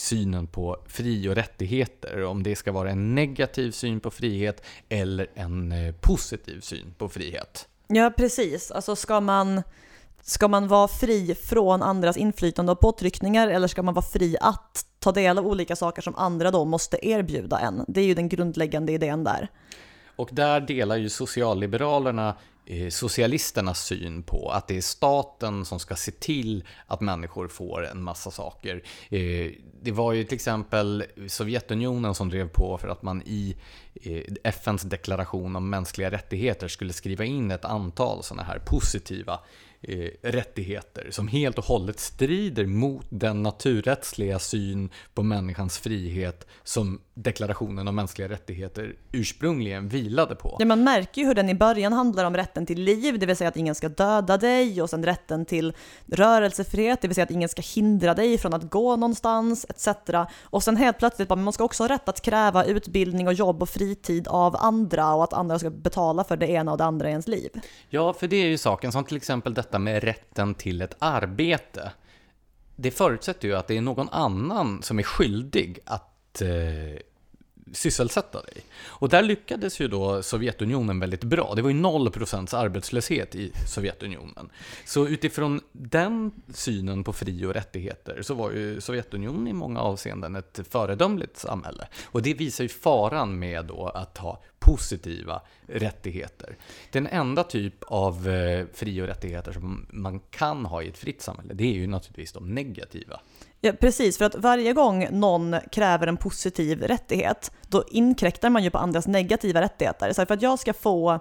synen på fri och rättigheter, om det ska vara en negativ syn på frihet eller en eh, positiv syn på frihet. Ja, precis. Alltså ska man, ska man vara fri från andras inflytande och påtryckningar eller ska man vara fri att ta del av olika saker som andra då måste erbjuda en? Det är ju den grundläggande idén där. Och där delar ju socialliberalerna Eh, socialisternas syn på att det är staten som ska se till att människor får en massa saker. Eh, det var ju till exempel Sovjetunionen som drev på för att man i eh, FNs deklaration om mänskliga rättigheter skulle skriva in ett antal sådana här positiva rättigheter som helt och hållet strider mot den naturrättsliga syn på människans frihet som deklarationen om mänskliga rättigheter ursprungligen vilade på. Ja, man märker ju hur den i början handlar om rätten till liv, det vill säga att ingen ska döda dig, och sen rätten till rörelsefrihet, det vill säga att ingen ska hindra dig från att gå någonstans, etc. Och sen helt plötsligt bara, man ska också ha rätt att kräva utbildning och jobb och fritid av andra och att andra ska betala för det ena och det andra i ens liv. Ja, för det är ju saken, som till exempel detta med rätten till ett arbete. Det förutsätter ju att det är någon annan som är skyldig att eh, sysselsätta dig. Och där lyckades ju då Sovjetunionen väldigt bra. Det var ju 0% arbetslöshet i Sovjetunionen. Så utifrån den synen på fri och rättigheter så var ju Sovjetunionen i många avseenden ett föredömligt samhälle. Och det visar ju faran med då att ha positiva rättigheter. Den enda typ av eh, fri och rättigheter som man kan ha i ett fritt samhälle, det är ju naturligtvis de negativa. Ja, precis, för att varje gång någon kräver en positiv rättighet, då inkräktar man ju på andras negativa rättigheter. Så för att jag ska få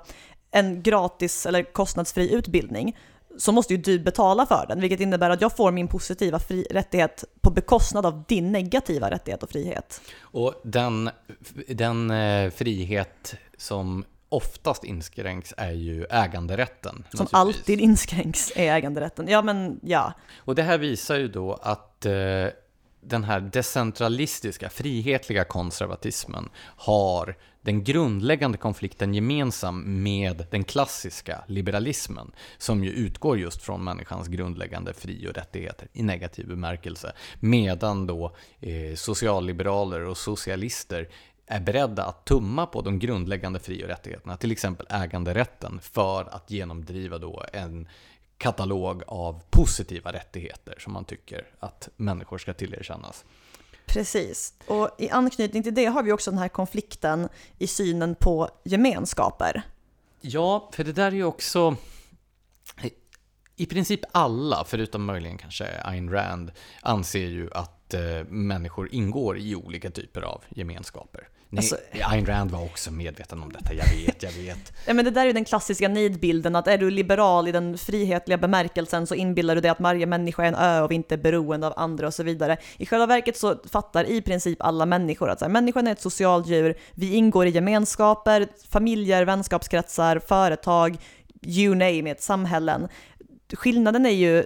en gratis eller kostnadsfri utbildning så måste ju du betala för den, vilket innebär att jag får min positiva fri rättighet på bekostnad av din negativa rättighet och frihet. Och den, den eh, frihet som oftast inskränks är ju äganderätten. Som alltid inskränks är äganderätten. Ja, men ja. Och det här visar ju då att eh, den här decentralistiska, frihetliga konservatismen har den grundläggande konflikten gemensam med den klassiska liberalismen, som ju utgår just från människans grundläggande fri och rättigheter i negativ bemärkelse, medan då eh, socialliberaler och socialister är beredda att tumma på de grundläggande fri och rättigheterna, till exempel äganderätten, för att genomdriva då en katalog av positiva rättigheter som man tycker att människor ska tillerkännas. Precis, och i anknytning till det har vi också den här konflikten i synen på gemenskaper. Ja, för det där är ju också i princip alla, förutom möjligen kanske Ayn Rand, anser ju att eh, människor ingår i olika typer av gemenskaper. Nej, alltså, Ayn Rand var också medveten om detta, jag vet, jag vet. ja, men det där är ju den klassiska nidbilden, att är du liberal i den frihetliga bemärkelsen så inbillar du dig att varje människa är en ö och inte är beroende av andra och så vidare. I själva verket så fattar i princip alla människor att så här, människan är ett socialt djur, vi ingår i gemenskaper, familjer, vänskapskretsar, företag, you name it, samhällen. Skillnaden är ju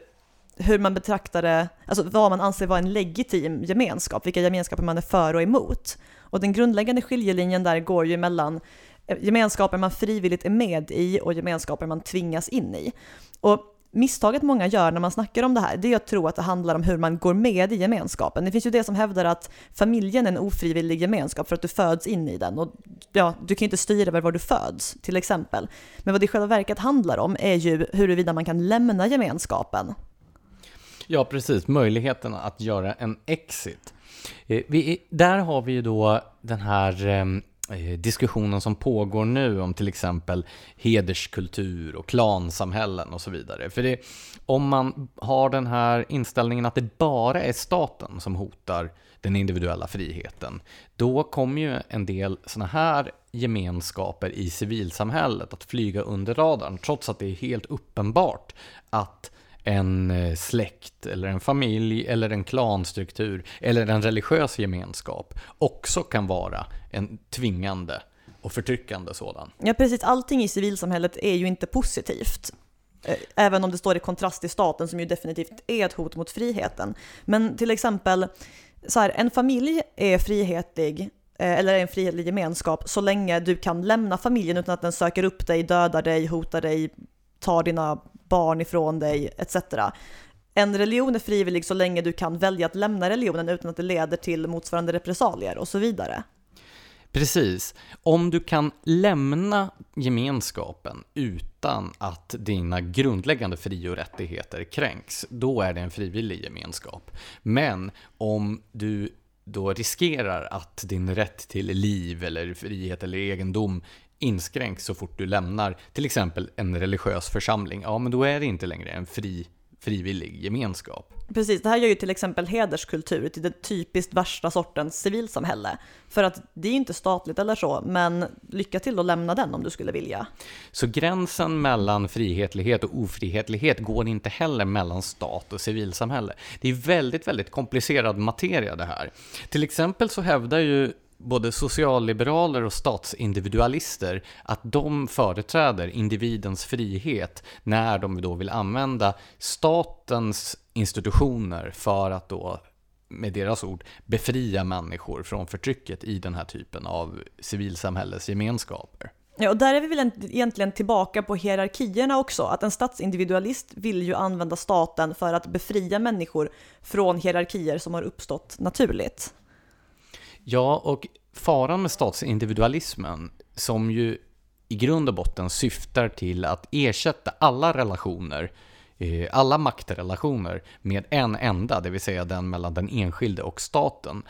hur man betraktar det, alltså vad man anser vara en legitim gemenskap, vilka gemenskaper man är för och emot. Och den grundläggande skiljelinjen där går ju mellan eh, gemenskaper man frivilligt är med i och gemenskaper man tvingas in i. Och misstaget många gör när man snackar om det här, det är att tro att det handlar om hur man går med i gemenskapen. Det finns ju det som hävdar att familjen är en ofrivillig gemenskap för att du föds in i den. Och ja, du kan ju inte styra över var du föds, till exempel. Men vad det i själva verket handlar om är ju huruvida man kan lämna gemenskapen. Ja, precis. Möjligheten att göra en exit. Eh, vi, där har vi ju då den här eh, eh, diskussionen som pågår nu om till exempel hederskultur och klansamhällen och så vidare. För det, om man har den här inställningen att det bara är staten som hotar den individuella friheten, då kommer ju en del sådana här gemenskaper i civilsamhället att flyga under radarn, trots att det är helt uppenbart att en eh, släkt eller en familj eller en klanstruktur eller en religiös gemenskap också kan vara en tvingande och förtryckande sådan. Ja precis, allting i civilsamhället är ju inte positivt. Eh, även om det står i kontrast till staten som ju definitivt är ett hot mot friheten. Men till exempel, så här, en familj är frihetlig eh, eller en frihetlig gemenskap så länge du kan lämna familjen utan att den söker upp dig, dödar dig, hotar dig, tar dina barn ifrån dig etc. En religion är frivillig så länge du kan välja att lämna religionen utan att det leder till motsvarande repressalier och så vidare. Precis. Om du kan lämna gemenskapen utan att dina grundläggande fri och rättigheter kränks, då är det en frivillig gemenskap. Men om du då riskerar att din rätt till liv eller frihet eller egendom inskränks så fort du lämnar till exempel en religiös församling, ja men då är det inte längre en fri, frivillig gemenskap. Precis, det här gör ju till exempel hederskultur till det typiskt värsta sortens civilsamhälle. För att det är ju inte statligt eller så, men lycka till att lämna den om du skulle vilja. Så gränsen mellan frihetlighet och ofrihetlighet går inte heller mellan stat och civilsamhälle. Det är väldigt, väldigt komplicerad materia det här. Till exempel så hävdar ju både socialliberaler och statsindividualister att de företräder individens frihet när de då vill använda statens institutioner för att då med deras ord, befria människor från förtrycket i den här typen av civilsamhällesgemenskaper. Ja, och där är vi väl egentligen tillbaka på hierarkierna också, att en statsindividualist vill ju använda staten för att befria människor från hierarkier som har uppstått naturligt. Ja, och faran med statsindividualismen, som ju i grund och botten syftar till att ersätta alla relationer, eh, alla maktrelationer med en enda, det vill säga den mellan den enskilde och staten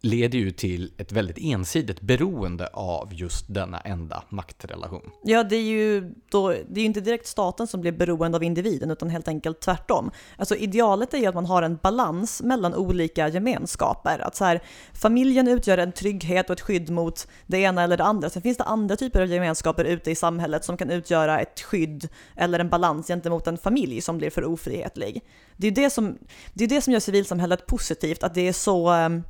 leder ju till ett väldigt ensidigt beroende av just denna enda maktrelation. Ja, det är ju då, det är inte direkt staten som blir beroende av individen, utan helt enkelt tvärtom. Alltså idealet är ju att man har en balans mellan olika gemenskaper. Att så här, familjen utgör en trygghet och ett skydd mot det ena eller det andra. Sen finns det andra typer av gemenskaper ute i samhället som kan utgöra ett skydd eller en balans gentemot en familj som blir för ofrihetlig. Det är det som, det, är det som gör civilsamhället positivt, att det är så ehm,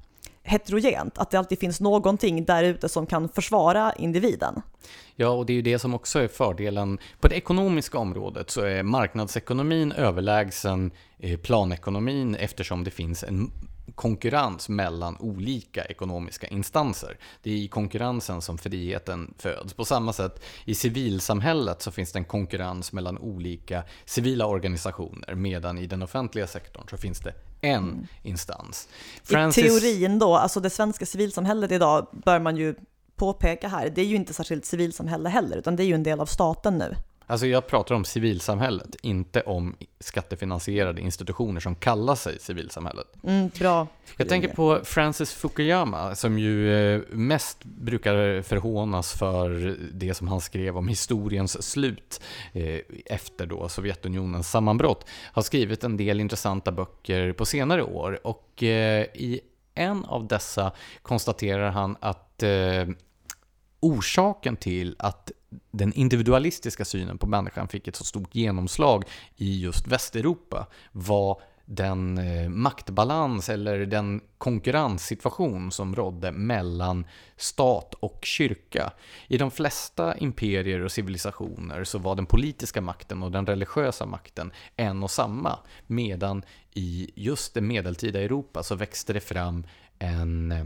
heterogent, att det alltid finns någonting där ute som kan försvara individen. Ja, och det är ju det som också är fördelen. På det ekonomiska området så är marknadsekonomin överlägsen eh, planekonomin eftersom det finns en konkurrens mellan olika ekonomiska instanser. Det är i konkurrensen som friheten föds. På samma sätt i civilsamhället så finns det en konkurrens mellan olika civila organisationer medan i den offentliga sektorn så finns det en mm. instans. Francis... I teorin då, alltså det svenska civilsamhället idag bör man ju påpeka här, det är ju inte särskilt civilsamhälle heller, utan det är ju en del av staten nu. Alltså jag pratar om civilsamhället, inte om skattefinansierade institutioner som kallar sig civilsamhället. Mm, bra. Jag tänker på Francis Fukuyama som ju eh, mest brukar förhånas för det som han skrev om historiens slut eh, efter då Sovjetunionens sammanbrott. Har skrivit en del intressanta böcker på senare år och eh, i en av dessa konstaterar han att orsaken till att den individualistiska synen på människan fick ett så stort genomslag i just Västeuropa var den eh, maktbalans eller den konkurrenssituation som rådde mellan stat och kyrka. I de flesta imperier och civilisationer så var den politiska makten och den religiösa makten en och samma, medan i just det medeltida Europa så växte det fram en eh,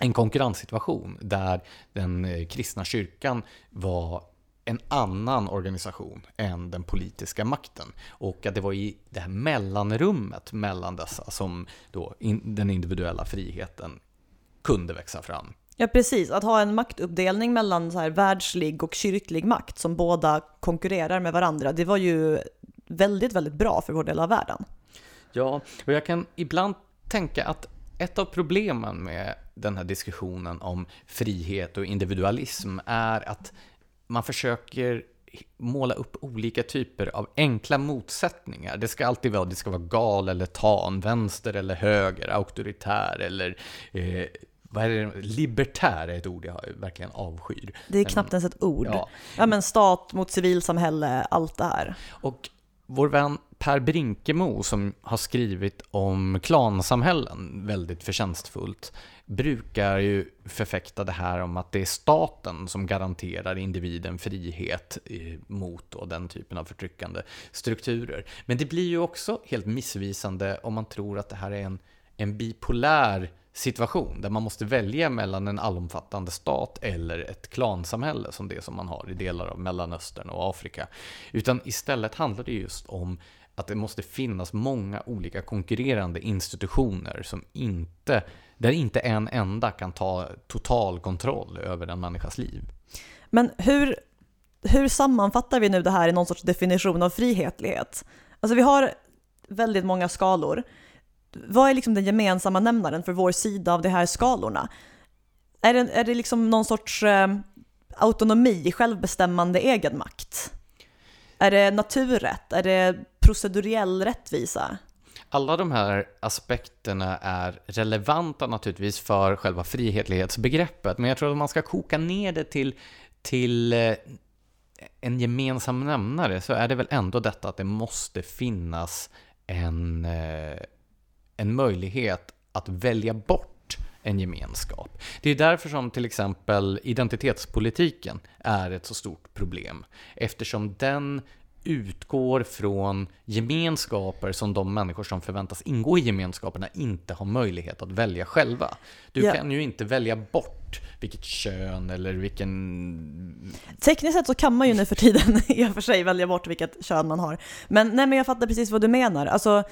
en konkurrenssituation där den eh, kristna kyrkan var en annan organisation än den politiska makten. Och att det var i det här mellanrummet mellan dessa som då in, den individuella friheten kunde växa fram. Ja, precis. Att ha en maktuppdelning mellan så här världslig och kyrklig makt som båda konkurrerar med varandra, det var ju väldigt, väldigt bra för vår del av världen. Ja, och jag kan ibland tänka att ett av problemen med den här diskussionen om frihet och individualism är att man försöker måla upp olika typer av enkla motsättningar. Det ska alltid vara, det ska vara gal eller tan, vänster eller höger, auktoritär eller eh, vad är det? Libertär är ett ord jag verkligen avskyr. Det är knappt ens ett ord. Ja. ja, men stat mot civilsamhälle, allt det här. Och vår vän Per Brinkemo som har skrivit om klansamhällen väldigt förtjänstfullt brukar ju förfäkta det här om att det är staten som garanterar individen frihet eh, mot och den typen av förtryckande strukturer. Men det blir ju också helt missvisande om man tror att det här är en, en bipolär situation där man måste välja mellan en allomfattande stat eller ett klansamhälle som det som man har i delar av Mellanöstern och Afrika. Utan istället handlar det just om att det måste finnas många olika konkurrerande institutioner som inte, där inte en enda kan ta total kontroll över en människas liv. Men hur, hur sammanfattar vi nu det här i någon sorts definition av frihetlighet? Alltså vi har väldigt många skalor. Vad är liksom den gemensamma nämnaren för vår sida av de här skalorna? Är det, är det liksom någon sorts eh, autonomi, självbestämmande egenmakt? Är det naturrätt? Är det proceduriell rättvisa? Alla de här aspekterna är relevanta naturligtvis för själva frihetlighetsbegreppet, men jag tror att man ska koka ner det till, till eh, en gemensam nämnare så är det väl ändå detta att det måste finnas en, eh, en möjlighet att välja bort en gemenskap. Det är därför som till exempel identitetspolitiken är ett så stort problem, eftersom den utgår från gemenskaper som de människor som förväntas ingå i gemenskaperna inte har möjlighet att välja själva. Du yeah. kan ju inte välja bort vilket kön eller vilken... Tekniskt sett så kan man ju nu för tiden i och för sig välja bort vilket kön man har. Men, nej, men jag fattar precis vad du menar. Alltså,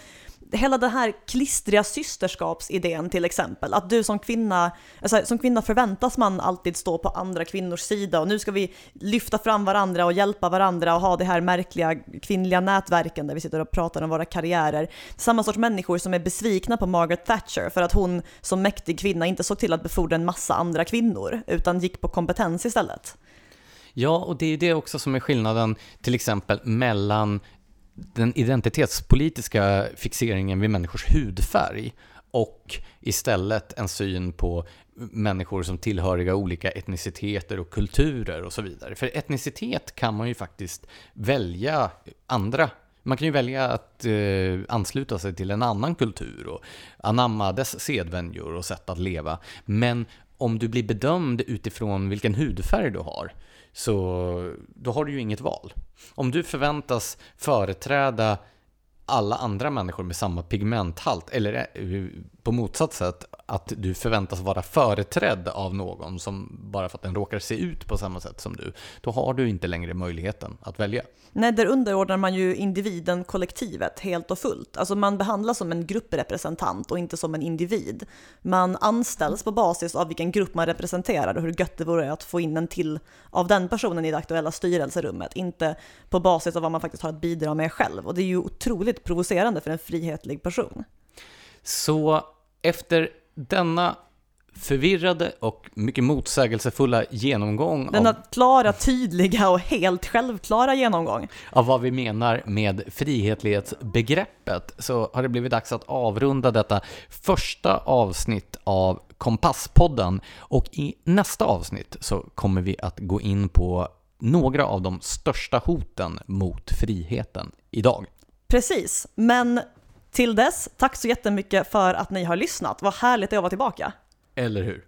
hela den här klistriga systerskapsidén till exempel, att du som kvinna, alltså, som kvinna förväntas man alltid stå på andra kvinnors sida och nu ska vi lyfta fram varandra och hjälpa varandra och ha det här märkliga kvinnliga nätverken där vi sitter och pratar om våra karriärer. Samma sorts människor som är besvikna på Margaret Thatcher för att hon som mäktig kvinna inte såg till att befordra en massa andra kvinnor utan gick på kompetens istället. Ja, och det är det också som är skillnaden till exempel mellan den identitetspolitiska fixeringen vid människors hudfärg och istället en syn på människor som tillhöriga olika etniciteter och kulturer och så vidare. För etnicitet kan man ju faktiskt välja andra man kan ju välja att eh, ansluta sig till en annan kultur och anamma dess sedvänjor och sätt att leva. Men om du blir bedömd utifrån vilken hudfärg du har, så då har du ju inget val. Om du förväntas företräda alla andra människor med samma pigmenthalt, eller eh, på motsatt sätt, att du förväntas vara företrädd av någon som bara för att den råkar se ut på samma sätt som du, då har du inte längre möjligheten att välja. Nej, där underordnar man ju individen kollektivet helt och fullt. Alltså man behandlas som en grupprepresentant och inte som en individ. Man anställs på basis av vilken grupp man representerar och hur gött det vore att få in en till av den personen i det aktuella styrelserummet, inte på basis av vad man faktiskt har att bidra med själv. Och det är ju otroligt provocerande för en frihetlig person. Så efter denna förvirrade och mycket motsägelsefulla genomgång Denna av... klara, tydliga och helt självklara genomgång. Av vad vi menar med frihetlighetsbegreppet så har det blivit dags att avrunda detta första avsnitt av Kompasspodden och i nästa avsnitt så kommer vi att gå in på några av de största hoten mot friheten idag. Precis, men till dess, tack så jättemycket för att ni har lyssnat. Vad härligt det är att vara tillbaka. Eller hur?